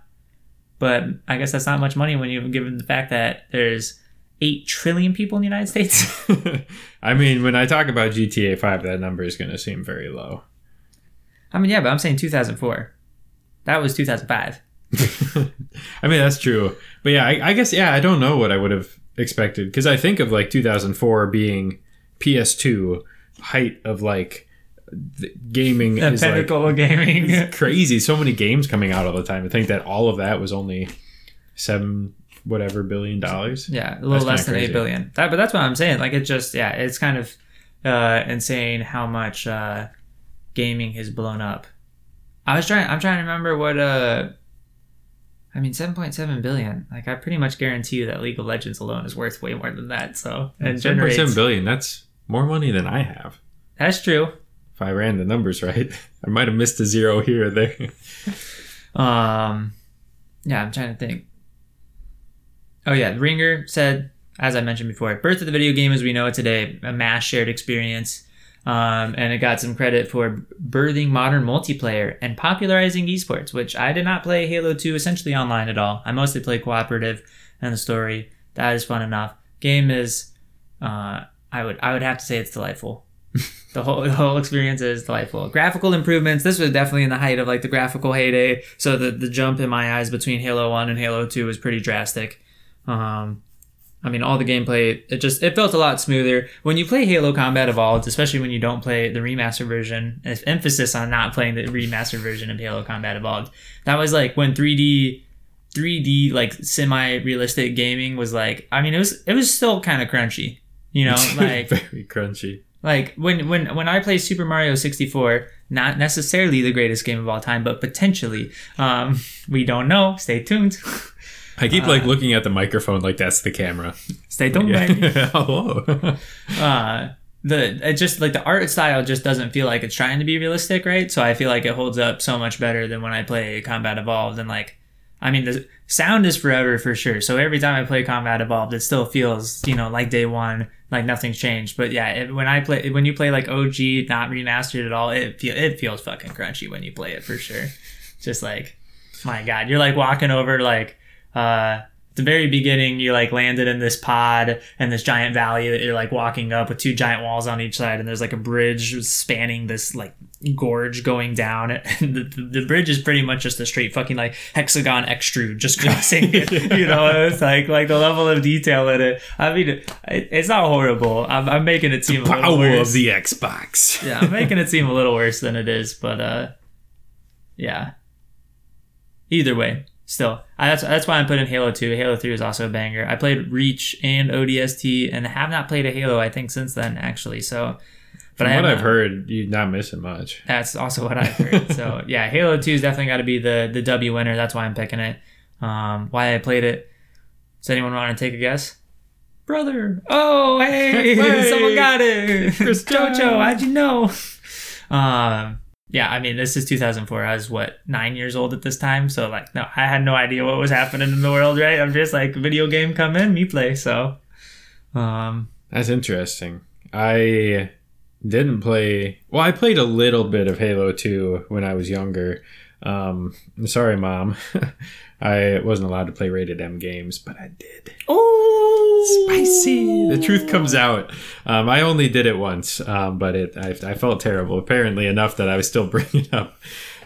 But I guess that's not much money when you given the fact that there's 8 trillion people in the United States. I mean, when I talk about GTA 5, that number is going to seem very low. I mean, yeah, but I'm saying 2004. That was 2005. I mean, that's true. But yeah, I, I guess, yeah, I don't know what I would have expected because I think of like 2004 being PS2 height of like gaming The is like pinnacle of gaming. crazy. So many games coming out all the time. I think that all of that was only seven whatever billion dollars. Yeah, a little That's less than eight crazy. billion. That, but that's what I'm saying. Like it just yeah, it's kind of uh, insane how much uh, gaming has blown up. I was trying. I'm trying to remember what. Uh, I mean, seven point seven billion. Like I pretty much guarantee you that League of Legends alone is worth way more than that. So and Seven point generates. seven billion. That's more money than I have. That's true. If I ran the numbers right, I might have missed a zero here or there. Um, yeah, I'm trying to think. Oh yeah, Ringer said, as I mentioned before, birth of the video game as we know it today, a mass shared experience, um, and it got some credit for birthing modern multiplayer and popularizing esports, which I did not play Halo 2 essentially online at all. I mostly play cooperative and the story. That is fun enough. Game is, uh, I would I would have to say it's delightful. The whole, the whole experience is delightful. Graphical improvements. This was definitely in the height of like the graphical heyday. So the, the jump in my eyes between Halo 1 and Halo 2 was pretty drastic. Um, I mean, all the gameplay, it just, it felt a lot smoother. When you play Halo Combat Evolved, especially when you don't play the remaster version, emphasis on not playing the remaster version of Halo Combat Evolved, that was like when 3D 3D like semi-realistic gaming was like I mean it was it was still kind of crunchy you know like very crunchy. Like when when when I play Super Mario 64, not necessarily the greatest game of all time, but potentially. Um, we don't know. Stay tuned. I keep like looking at the microphone like that's the camera. Stay tuned, baby. Hello. Uh, the it just like the art style just doesn't feel like it's trying to be realistic, right? So I feel like it holds up so much better than when I play Combat Evolved and like. I mean, the sound is forever for sure. So every time I play Combat Evolved, it still feels, you know, like day one, like nothing's changed. But yeah, it, when I play, when you play like OG, not remastered at all, it feel it feels fucking crunchy when you play it for sure. Just like, my God, you're like walking over like, uh, at the very beginning, you like landed in this pod and this giant valley that you're like walking up with two giant walls on each side, and there's like a bridge spanning this like gorge going down. And the, the, the bridge is pretty much just a straight fucking like hexagon extrude just crossing it. You know, it's like like the level of detail in it. I mean, it, it's not horrible. I'm, I'm making it seem a little Power worse. of the Xbox. yeah, I'm making it seem a little worse than it is, but uh, yeah. Either way, still, I, that's that's why I'm putting Halo 2. Halo 3 is also a banger. I played Reach and ODST, and have not played a Halo. I think since then, actually. So, but From what I've not- heard, you're not missing much. That's also what I've heard. so yeah, Halo 2's definitely got to be the the W winner. That's why I'm picking it. Um, why I played it. Does anyone want to take a guess? Brother. Oh, hey, Hey. someone got it. Chris Jojo, how'd you know? Um, yeah, I mean, this is 2004. I was what nine years old at this time, so like, no, I had no idea what was happening in the world. Right? I'm just like, video game come in, me play. So, um, That's interesting. I didn't play. Well, I played a little bit of Halo 2 when I was younger. Um, sorry, mom. I wasn't allowed to play rated M games, but I did. oh, Spicy. The truth comes out. Um, I only did it once, um, but it I, I felt terrible. Apparently enough that I was still bringing up.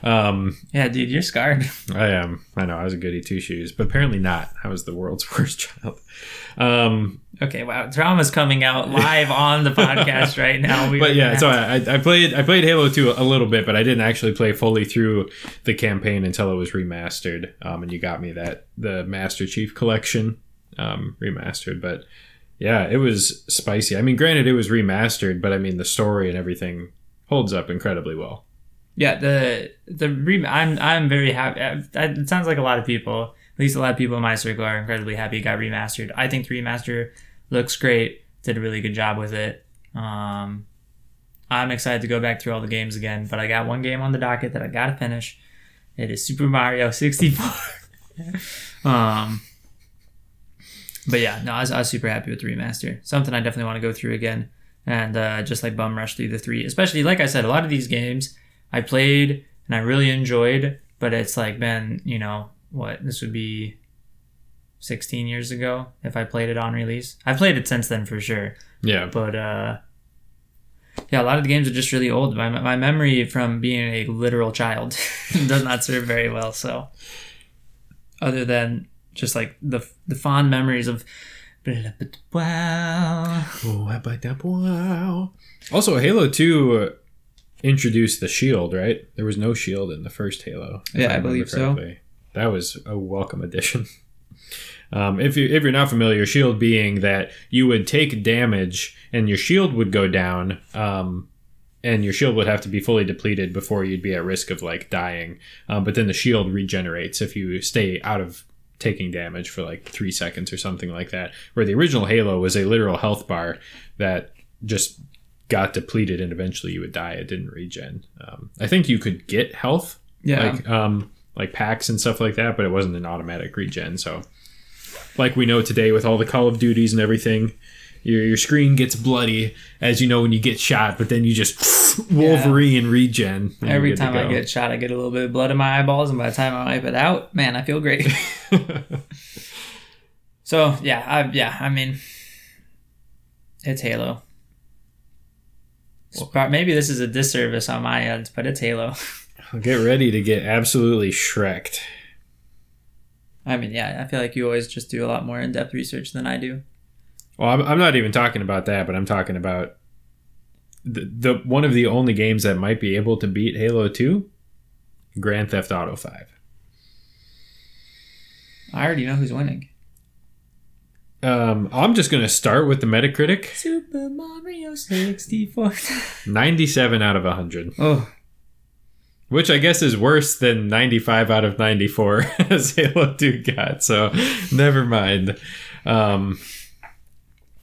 Um, Yeah, dude, you're scarred. I am. I know I was a goody two shoes, but apparently not. I was the world's worst child. Um, Okay, wow, drama's coming out live on the podcast right now. We but yeah, so I, I played I played Halo 2 a little bit, but I didn't actually play fully through the campaign until it was remastered. Um, and you got me that the Master Chief Collection um, remastered. But yeah, it was spicy. I mean, granted, it was remastered, but I mean the story and everything holds up incredibly well. Yeah, the the re- I'm I'm very happy. It sounds like a lot of people, at least a lot of people in my circle, are incredibly happy it got remastered. I think the remaster looks great. Did a really good job with it. Um, I'm excited to go back through all the games again, but I got one game on the docket that I gotta finish. It is Super Mario 64. um, but yeah, no, I was, I was super happy with the remaster. Something I definitely want to go through again, and uh, just like bum rush through the three. Especially like I said, a lot of these games I played and I really enjoyed, but it's like been you know what this would be 16 years ago if I played it on release. I played it since then for sure. Yeah. But uh yeah, a lot of the games are just really old. My, my memory from being a literal child does not serve very well. So, other than just like the the fond memories of wow. Also, Halo Two introduced the shield, right? There was no shield in the first Halo. Yeah, I, I believe so. That was a welcome addition. Um, if you if you're not familiar, shield being that you would take damage and your shield would go down, um, and your shield would have to be fully depleted before you'd be at risk of like dying. Um, but then the shield regenerates if you stay out of taking damage for like three seconds or something like that. Where the original Halo was a literal health bar that just got depleted and eventually you would die. It didn't regen. Um, I think you could get health, yeah, like um, like packs and stuff like that, but it wasn't an automatic regen. So like we know today with all the Call of Duties and everything. Your, your screen gets bloody as you know when you get shot, but then you just Wolverine yeah. regen. Every time I get shot, I get a little bit of blood in my eyeballs, and by the time I wipe it out, man, I feel great. so yeah, I, yeah, I mean, it's Halo. Well, maybe this is a disservice on my end, but it's Halo. get ready to get absolutely shreked. I mean, yeah, I feel like you always just do a lot more in depth research than I do. Well, I'm, I'm not even talking about that, but I'm talking about the, the one of the only games that might be able to beat Halo 2 Grand Theft Auto 5. I already know who's winning. Um, I'm just going to start with the Metacritic. Super Mario 64. 97 out of 100. Oh, which I guess is worse than 95 out of 94 as Halo 2 got. So never mind. Um,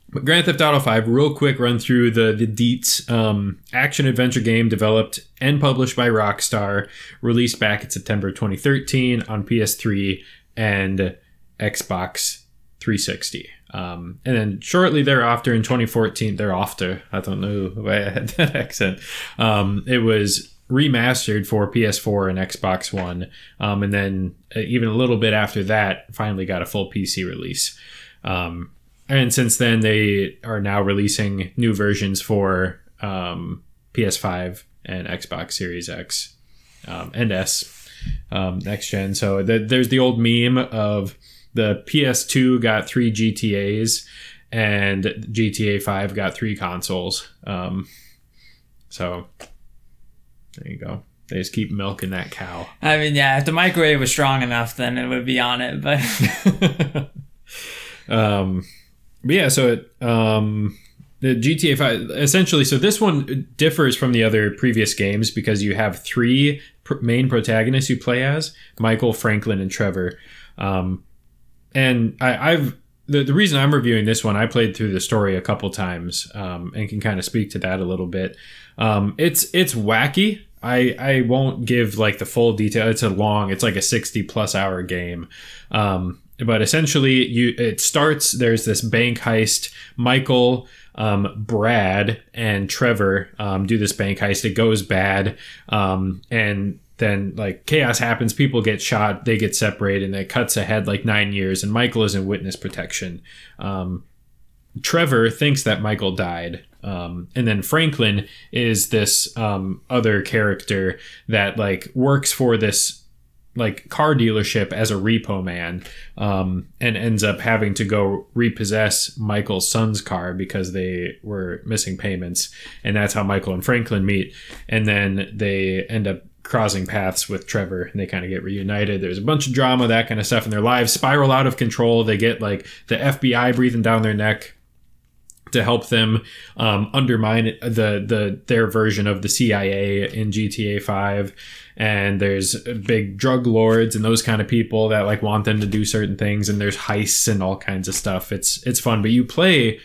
but Grand Theft Auto 5, real quick run through the, the deets. Um, action adventure game developed and published by Rockstar, released back in September 2013 on PS3 and Xbox 360. Um, and then shortly thereafter in 2014, thereafter, I don't know why I had that accent. Um, it was remastered for PS4 and Xbox One, um, and then uh, even a little bit after that, finally got a full PC release. Um, and since then, they are now releasing new versions for um, PS5 and Xbox Series X um, and S next gen. So the, there's the old meme of the PS2 got three GTAs and GTA 5 got three consoles. Um, so there you go. They just keep milking that cow. I mean, yeah, if the microwave was strong enough, then it would be on it. But, um, but yeah, so it, um, the GTA 5 essentially, so this one differs from the other previous games because you have three pr- main protagonists you play as Michael, Franklin, and Trevor. Um, and I, I've the, the reason I'm reviewing this one, I played through the story a couple times um, and can kind of speak to that a little bit. Um, it's it's wacky. I I won't give like the full detail. It's a long. It's like a sixty plus hour game. Um, but essentially, you it starts. There's this bank heist. Michael, um, Brad, and Trevor um, do this bank heist. It goes bad, um, and then like chaos happens. People get shot. They get separated, and it cuts ahead like nine years. And Michael is in witness protection. Um, Trevor thinks that Michael died. Um, and then Franklin is this um, other character that like works for this like car dealership as a repo man um, and ends up having to go repossess Michael's son's car because they were missing payments. And that's how Michael and Franklin meet. And then they end up crossing paths with Trevor and they kind of get reunited. There's a bunch of drama, that kind of stuff, and their lives spiral out of control. They get like the FBI breathing down their neck to help them um, undermine the the their version of the CIA in GTA Five. And there's big drug lords and those kind of people that like want them to do certain things. And there's heists and all kinds of stuff. It's it's fun, but you play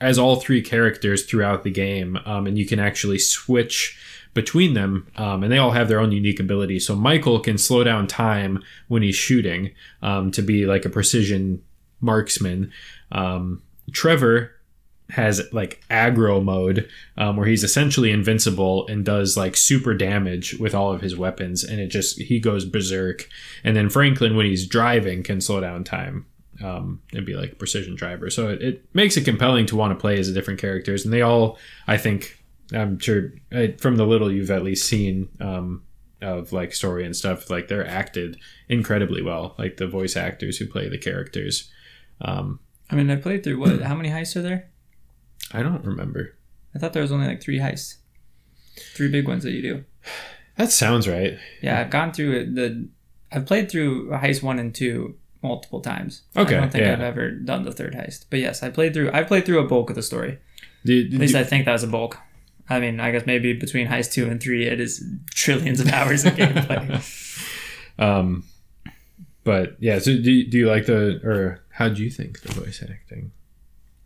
as all three characters throughout the game, um, and you can actually switch between them, um, and they all have their own unique abilities. So Michael can slow down time when he's shooting um, to be like a precision marksman. Um, Trevor has like aggro mode um, where he's essentially invincible and does like super damage with all of his weapons and it just he goes berserk and then franklin when he's driving can slow down time um, and be like a precision driver so it, it makes it compelling to want to play as the different characters and they all i think i'm sure uh, from the little you've at least seen um, of like story and stuff like they're acted incredibly well like the voice actors who play the characters um, I mean, I played through what? How many heists are there? i don't remember I thought there was only like three heists, three big ones that you do. that sounds right Yeah, I've gone through it. The I've played through heist one and two multiple times. Okay, I don't think yeah. I've ever done the third heist, but yes, I played through. I played through a bulk of the story. Did- At least did- I think that was a bulk. I mean, I guess maybe between heist two and three, it is trillions of hours of gameplay. Um, but yeah, so do, do you like the or how do you think the voice acting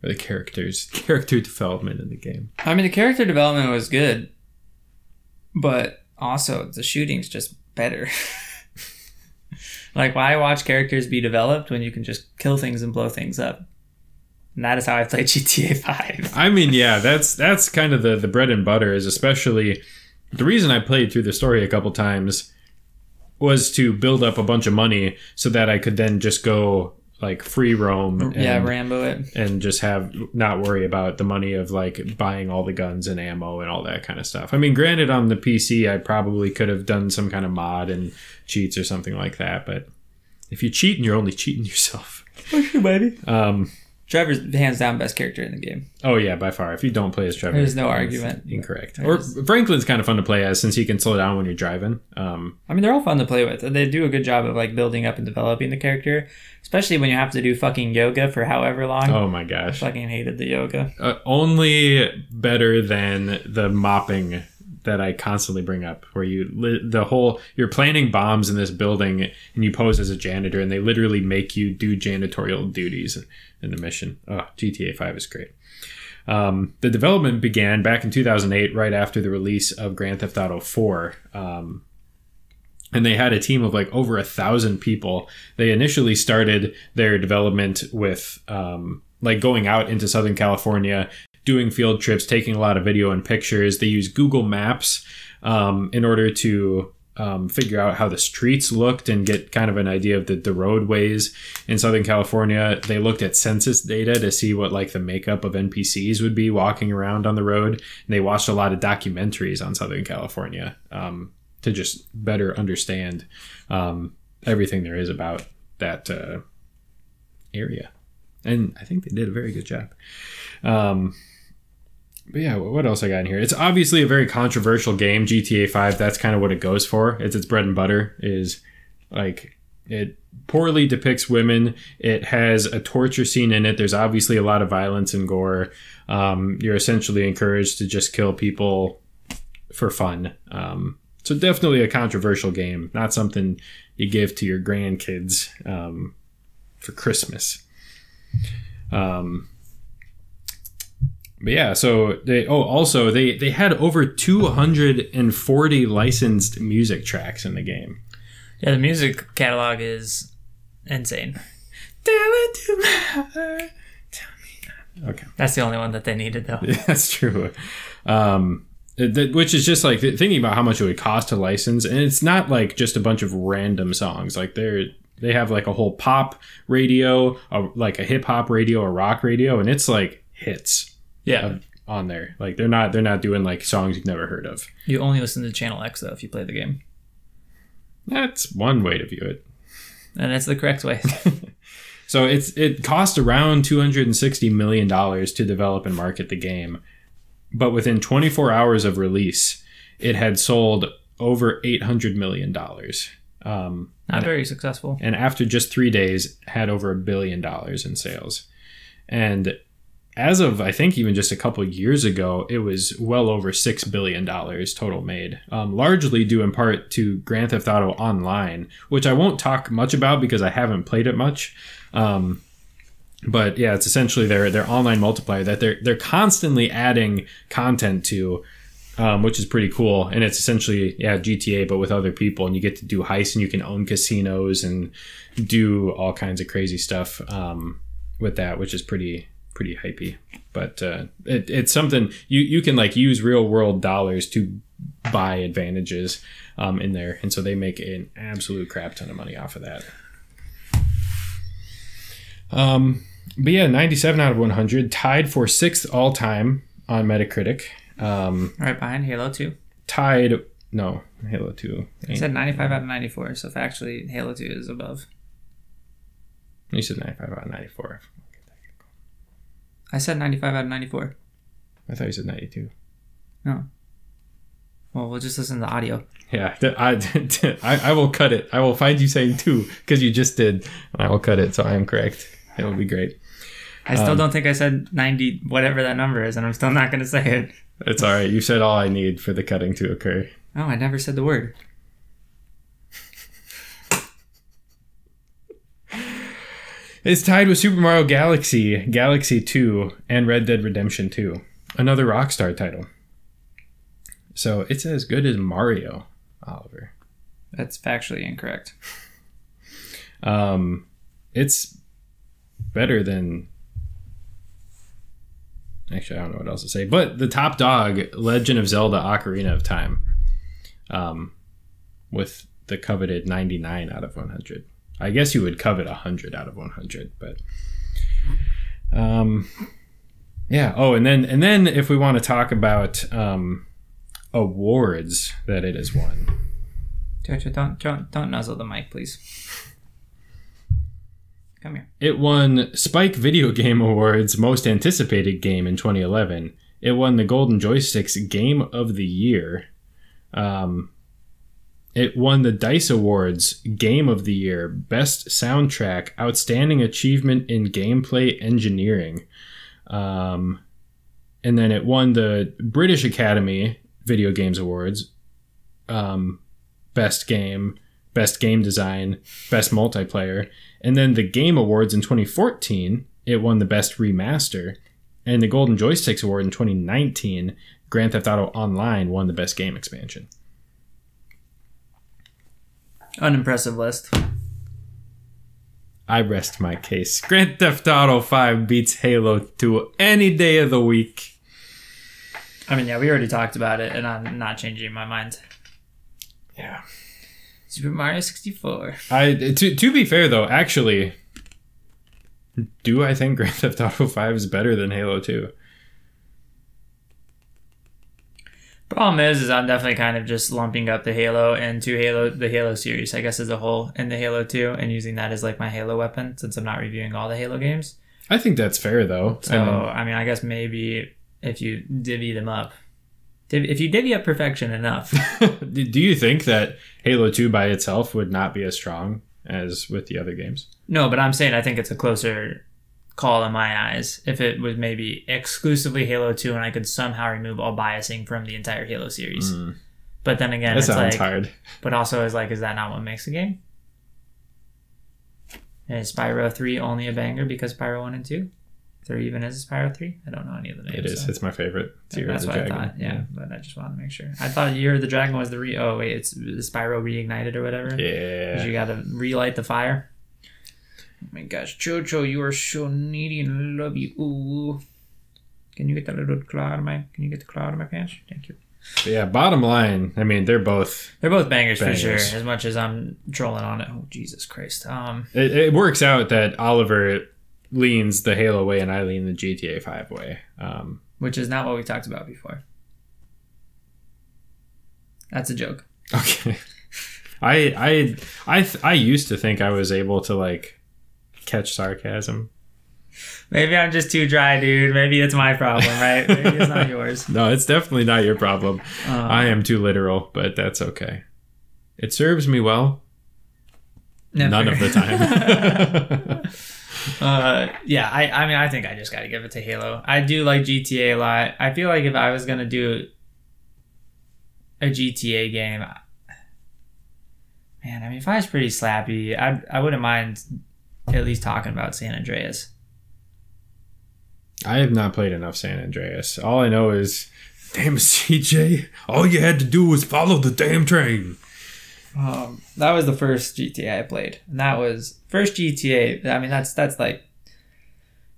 or the characters character development in the game? I mean, the character development was good, but also the shooting's just better. like, why watch characters be developed when you can just kill things and blow things up? And that is how I played GTA 5. I mean, yeah, that's that's kind of the the bread and butter. Is especially the reason I played through the story a couple times was to build up a bunch of money so that I could then just go like free roam and, yeah, Rambo it. and just have not worry about the money of like buying all the guns and ammo and all that kind of stuff. I mean, granted, on the PC, I probably could have done some kind of mod and cheats or something like that, but if you cheat and you're only cheating yourself. baby. Um, Trevor's hands down best character in the game. oh yeah, by far. If you don't play as Trevor, There's no argument. Incorrect. Or Franklin's kind of fun to play as since he can slow down when you're driving. Um, I mean, they're all fun to play with. They do a good job of like building up and developing the character, especially when you have to do fucking yoga for however long. oh my I gosh. fucking hated the yoga. uh, only better than the mopping that I constantly bring up, where you the whole you're planting bombs in this building and you pose as a janitor, and they literally make you do janitorial duties in the mission. Oh, GTA Five is great. Um, the development began back in 2008, right after the release of Grand Theft Auto 4. Um, and they had a team of like over a thousand people. They initially started their development with um, like going out into Southern California, doing field trips, taking a lot of video and pictures. They use Google Maps um, in order to um, figure out how the streets looked and get kind of an idea of the, the roadways in Southern California. They looked at census data to see what like the makeup of NPCs would be walking around on the road. And they watched a lot of documentaries on Southern California um, to just better understand um, everything there is about that uh, area. And I think they did a very good job. Um, but yeah, what else I got in here? It's obviously a very controversial game, GTA 5. That's kind of what it goes for. It's its bread and butter is like it poorly depicts women. It has a torture scene in it. There's obviously a lot of violence and gore. Um, you're essentially encouraged to just kill people for fun. Um, so definitely a controversial game, not something you give to your grandkids um, for Christmas. Um, but yeah, so they oh also they they had over 240 licensed music tracks in the game. Yeah, the music catalog is insane. Okay. That's the only one that they needed, though. Yeah, that's true. Um, that, which is just like thinking about how much it would cost to license, and it's not like just a bunch of random songs. Like they're they have like a whole pop radio, a, like a hip hop radio, a rock radio, and it's like hits Yeah, on there. Like they're not they're not doing like songs you've never heard of. you only listen to Channel X though if you play the game, That's one way to view it. and that's the correct way. So it's it cost around two hundred and sixty million dollars to develop and market the game, but within twenty four hours of release, it had sold over eight hundred million dollars. Um, Not very successful. and after just three days, had over a billion dollars in sales. And as of I think even just a couple years ago, it was well over six billion dollars total made, um, largely due in part to Grand Theft Auto Online, which I won't talk much about because I haven't played it much. Um, but yeah, it's essentially their their online multiplier that they're they're constantly adding content to, um, which is pretty cool. And it's essentially yeah GTA but with other people, and you get to do heists and you can own casinos and do all kinds of crazy stuff um, with that, which is pretty pretty hypey. But uh, it, it's something you you can like use real world dollars to buy advantages um, in there, and so they make an absolute crap ton of money off of that. Um, but yeah, 97 out of 100, tied for sixth all time on Metacritic. Um, Right behind Halo 2. tied, no, Halo 2. I said 95 out of 94, so factually, Halo 2 is above. You said 95 out of 94. I said 95 out of 94. I thought you said 92. No. Well, we'll just listen to the audio. Yeah, I, I, I will cut it. I will find you saying two because you just did. and I will cut it, so I am correct. It will be great. I still Um, don't think I said 90, whatever that number is, and I'm still not going to say it. It's all right. You said all I need for the cutting to occur. Oh, I never said the word. It's tied with Super Mario Galaxy, Galaxy 2, and Red Dead Redemption 2, another Rockstar title. So it's as good as Mario, Oliver. That's factually incorrect. Um, it's better than. Actually, I don't know what else to say. But the top dog, Legend of Zelda: Ocarina of Time, um, with the coveted 99 out of 100. I guess you would covet 100 out of 100, but um, yeah. Oh, and then and then if we want to talk about um, awards that it has won. Jojo, don't, don't, don't nuzzle the mic, please. Come here. It won Spike Video Game Awards Most Anticipated Game in 2011. It won the Golden Joysticks Game of the Year. Um, it won the Dice Awards Game of the Year Best Soundtrack Outstanding Achievement in Gameplay Engineering. Um, and then it won the British Academy Video Games Awards um, Best Game, Best Game Design, Best Multiplayer. And then the Game Awards in 2014, it won the Best Remaster. And the Golden Joysticks Award in 2019, Grand Theft Auto Online won the Best Game Expansion. Unimpressive list. I rest my case. Grand Theft Auto 5 beats Halo 2 any day of the week. I mean, yeah, we already talked about it, and I'm not changing my mind. Yeah. Super Mario 64. I to, to be fair though, actually do I think Grand Theft Auto 5 is better than Halo 2? Problem is, is I'm definitely kind of just lumping up the Halo into Halo, the Halo series, I guess, as a whole, and the Halo 2, and using that as like my Halo weapon since I'm not reviewing all the Halo games. I think that's fair though. So, I mean, I mean, I guess maybe if you divvy them up, div- if you divvy up perfection enough, do you think that Halo 2 by itself would not be as strong as with the other games? no, but I'm saying I think it's a closer call in my eyes if it was maybe exclusively Halo 2 and I could somehow remove all biasing from the entire Halo series. Mm, But then again, that it's sounds like, hard. but also is like, is that not what makes a game? Is Spyro 3 only a banger because Spyro 1 and 2? There even is a Spyro 3? I don't know any of the names. It is. so- It's my favorite. It's Year of That's the what Dragon. I thought. Yeah, but I just wanted to make sure. I thought Year of the Dragon was the re. Oh wait, it's the Spyro reignited or whatever. Yeah. You got to relight the fire. Oh my gosh, Jojo, you are so needy and I love you. Ooh. Can you get that little claw out of my? Can you get the claw out of my pants? Thank you. But yeah. Bottom line, I mean, they're both. They're both bangers, for sure. As much as I'm trolling on it. Oh Jesus Christ. Um. It, it works out that Oliver leans the Halo way and I lean the GTA 5 way. Um, Which is not what we talked about before. That's a joke. okay. I I I th- I used to think I was able to like catch sarcasm. Maybe I'm just too dry, dude. Maybe it's my problem, right? Maybe it's not yours. No, it's definitely not your problem. Um, I am too literal, but that's okay. It serves me well. never. None of the time. Uh, yeah, I, I mean, I think I just got to give it to Halo. I do like GTA a lot. I feel like if I was gonna do a GTA game, man, I mean, if I was pretty slappy, I I wouldn't mind at least talking about San Andreas. I have not played enough San Andreas. All I know is, damn CJ, all you had to do was follow the damn train. Um, that was the first GTA I played, and that was first GTA. I mean, that's that's like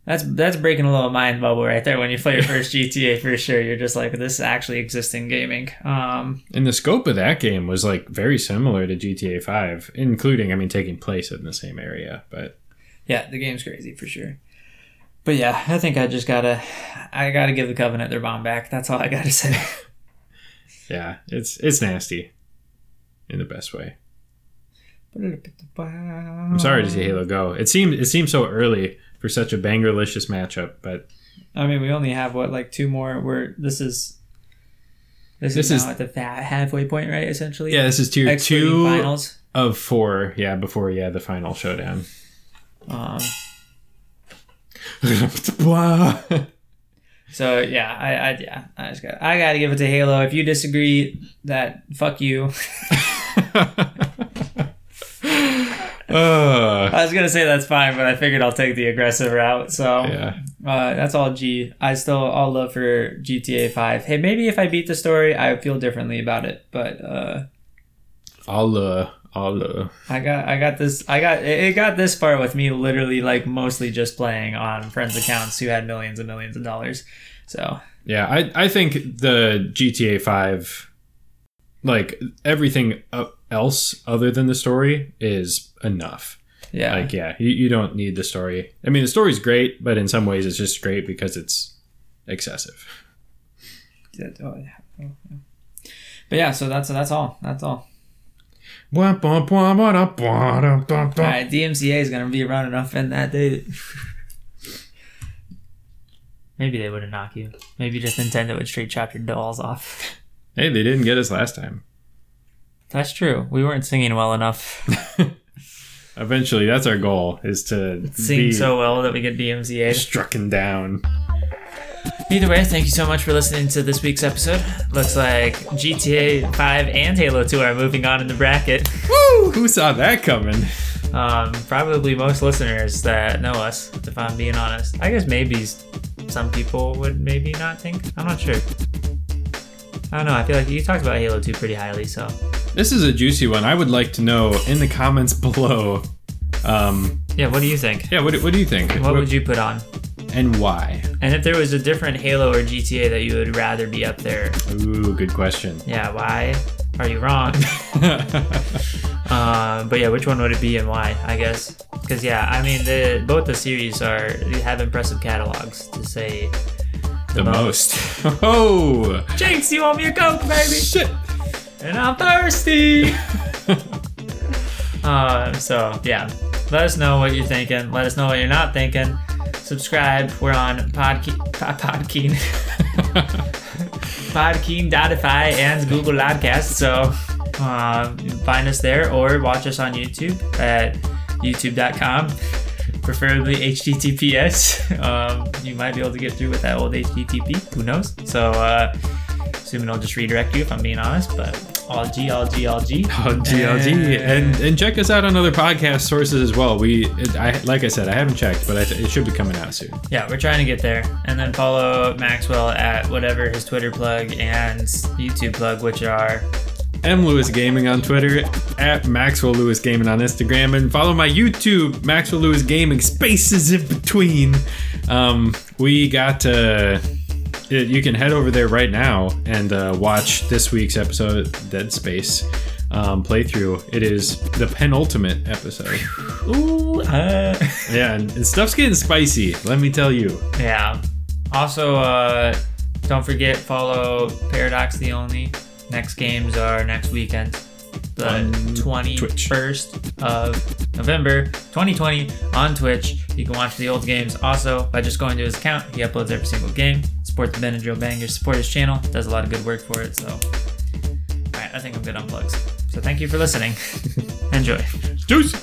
that's that's breaking a little mind bubble right there when you play your first GTA for sure. You're just like this is actually exists in gaming. Um, And the scope of that game was like very similar to GTA 5, including, I mean, taking place in the same area. But yeah, the game's crazy for sure. But yeah, I think I just gotta I gotta give the Covenant their bomb back. That's all I gotta say. yeah, it's it's nasty in the best way. I'm I'm sorry to see Halo go. It seemed it seemed so early for such a bangerlicious matchup, but I mean, we only have what like two more. Where this is, this, This is, is- now at the halfway point, right? Essentially, yeah, this is tier two finals. of four. Yeah, before yeah the final showdown. Um, so yeah, I, I yeah, I just got I got to give it to Halo. If you disagree, that fuck you. Uh, I was gonna say that's fine, but I figured I'll take the aggressive route. So yeah. uh, that's all G. I still all love for GTA Five. Hey, maybe if I beat the story, I feel differently about it. But uh, I'll uh, I'll uh, I got I got this I got it got this far with me literally like mostly just playing on friends accounts who had millions and millions of dollars. So Yeah, I I think the GTA Five, like everything uh, else other than the story, is enough. yeah, Like, yeah, you, you don't need the story. I mean, the story's great, but in some ways, it's just great because it's excessive. Yeah, oh, yeah. Oh, yeah. But yeah, so that's that's all. That's all. Right, DMCA is gonna be around enough in that day. Maybe they wouldn't knock you. Maybe just Nintendo would straight chop your dolls off. Hey, they didn't get us last time. That's true. We weren't singing well enough. Eventually, that's our goal: is to Sing so well that we get DMCA. strucken down. Either way, thank you so much for listening to this week's episode. Looks like GTA 5 and Halo 2 are moving on in the bracket. Woo! Who saw that coming? Um, probably most listeners that know us, if I'm being honest. I guess maybe some people would maybe not think. I'm not sure. I don't know. I feel like you talked about Halo 2 pretty highly, so This is a juicy one. I would like to know in the comments below. Um, yeah. What do you think? yeah, what, what do you think? What would you put on? and why? And if there was a different Halo or GTA that you would rather be up there, Ooh, good question. yeah, why? Are you wrong? Um, but yeah, which one would it be and why? I guess because yeah, I mean the both the series are they have impressive catalogs to say. The most. Oh, Jinx, you want me a coke, baby, shit. and I'm thirsty. uh, so yeah, let us know what you're thinking. Let us know what you're not thinking. Subscribe. We're on Podkeen, Pod- Podkeen, Podkeen.fi and Google Podcast. So uh, find us there or watch us on YouTube at youtube.com. Preferably HTTPS. Um, you might be able to get through with that old HTTP. Who knows? So, uh, assuming I'll just redirect you if I'm being honest, but all G, all G, all G. Oh, GLG, and and check us out on other podcast sources as well. We, it, I like I said, I haven't checked, but I th- it should be coming out soon. Yeah, we're trying to get there. And then follow Maxwell at whatever his Twitter plug and YouTube plug, which are M Lewis Gaming on Twitter, at Maxwell Lewis Gaming on Instagram, and follow my YouTube, Maxwell Lewis Gaming. Spaces in between. Um, we got uh, you can head over there right now and uh, watch this week's episode, Dead Space um, playthrough. It is the penultimate episode. ooh, uh. Yeah, and, and stuff's getting spicy. Let me tell you. yeah. Also, uh, don't forget follow Paradox the Only. Next games are next weekend, the twenty Twitch. of November, 2020, on Twitch. You can watch the old games also by just going to his account. He uploads every single game. Support the Benadryl Bangers. Support his channel. Does a lot of good work for it. So, all right, I think I'm good on plugs. So thank you for listening. Enjoy. Juice!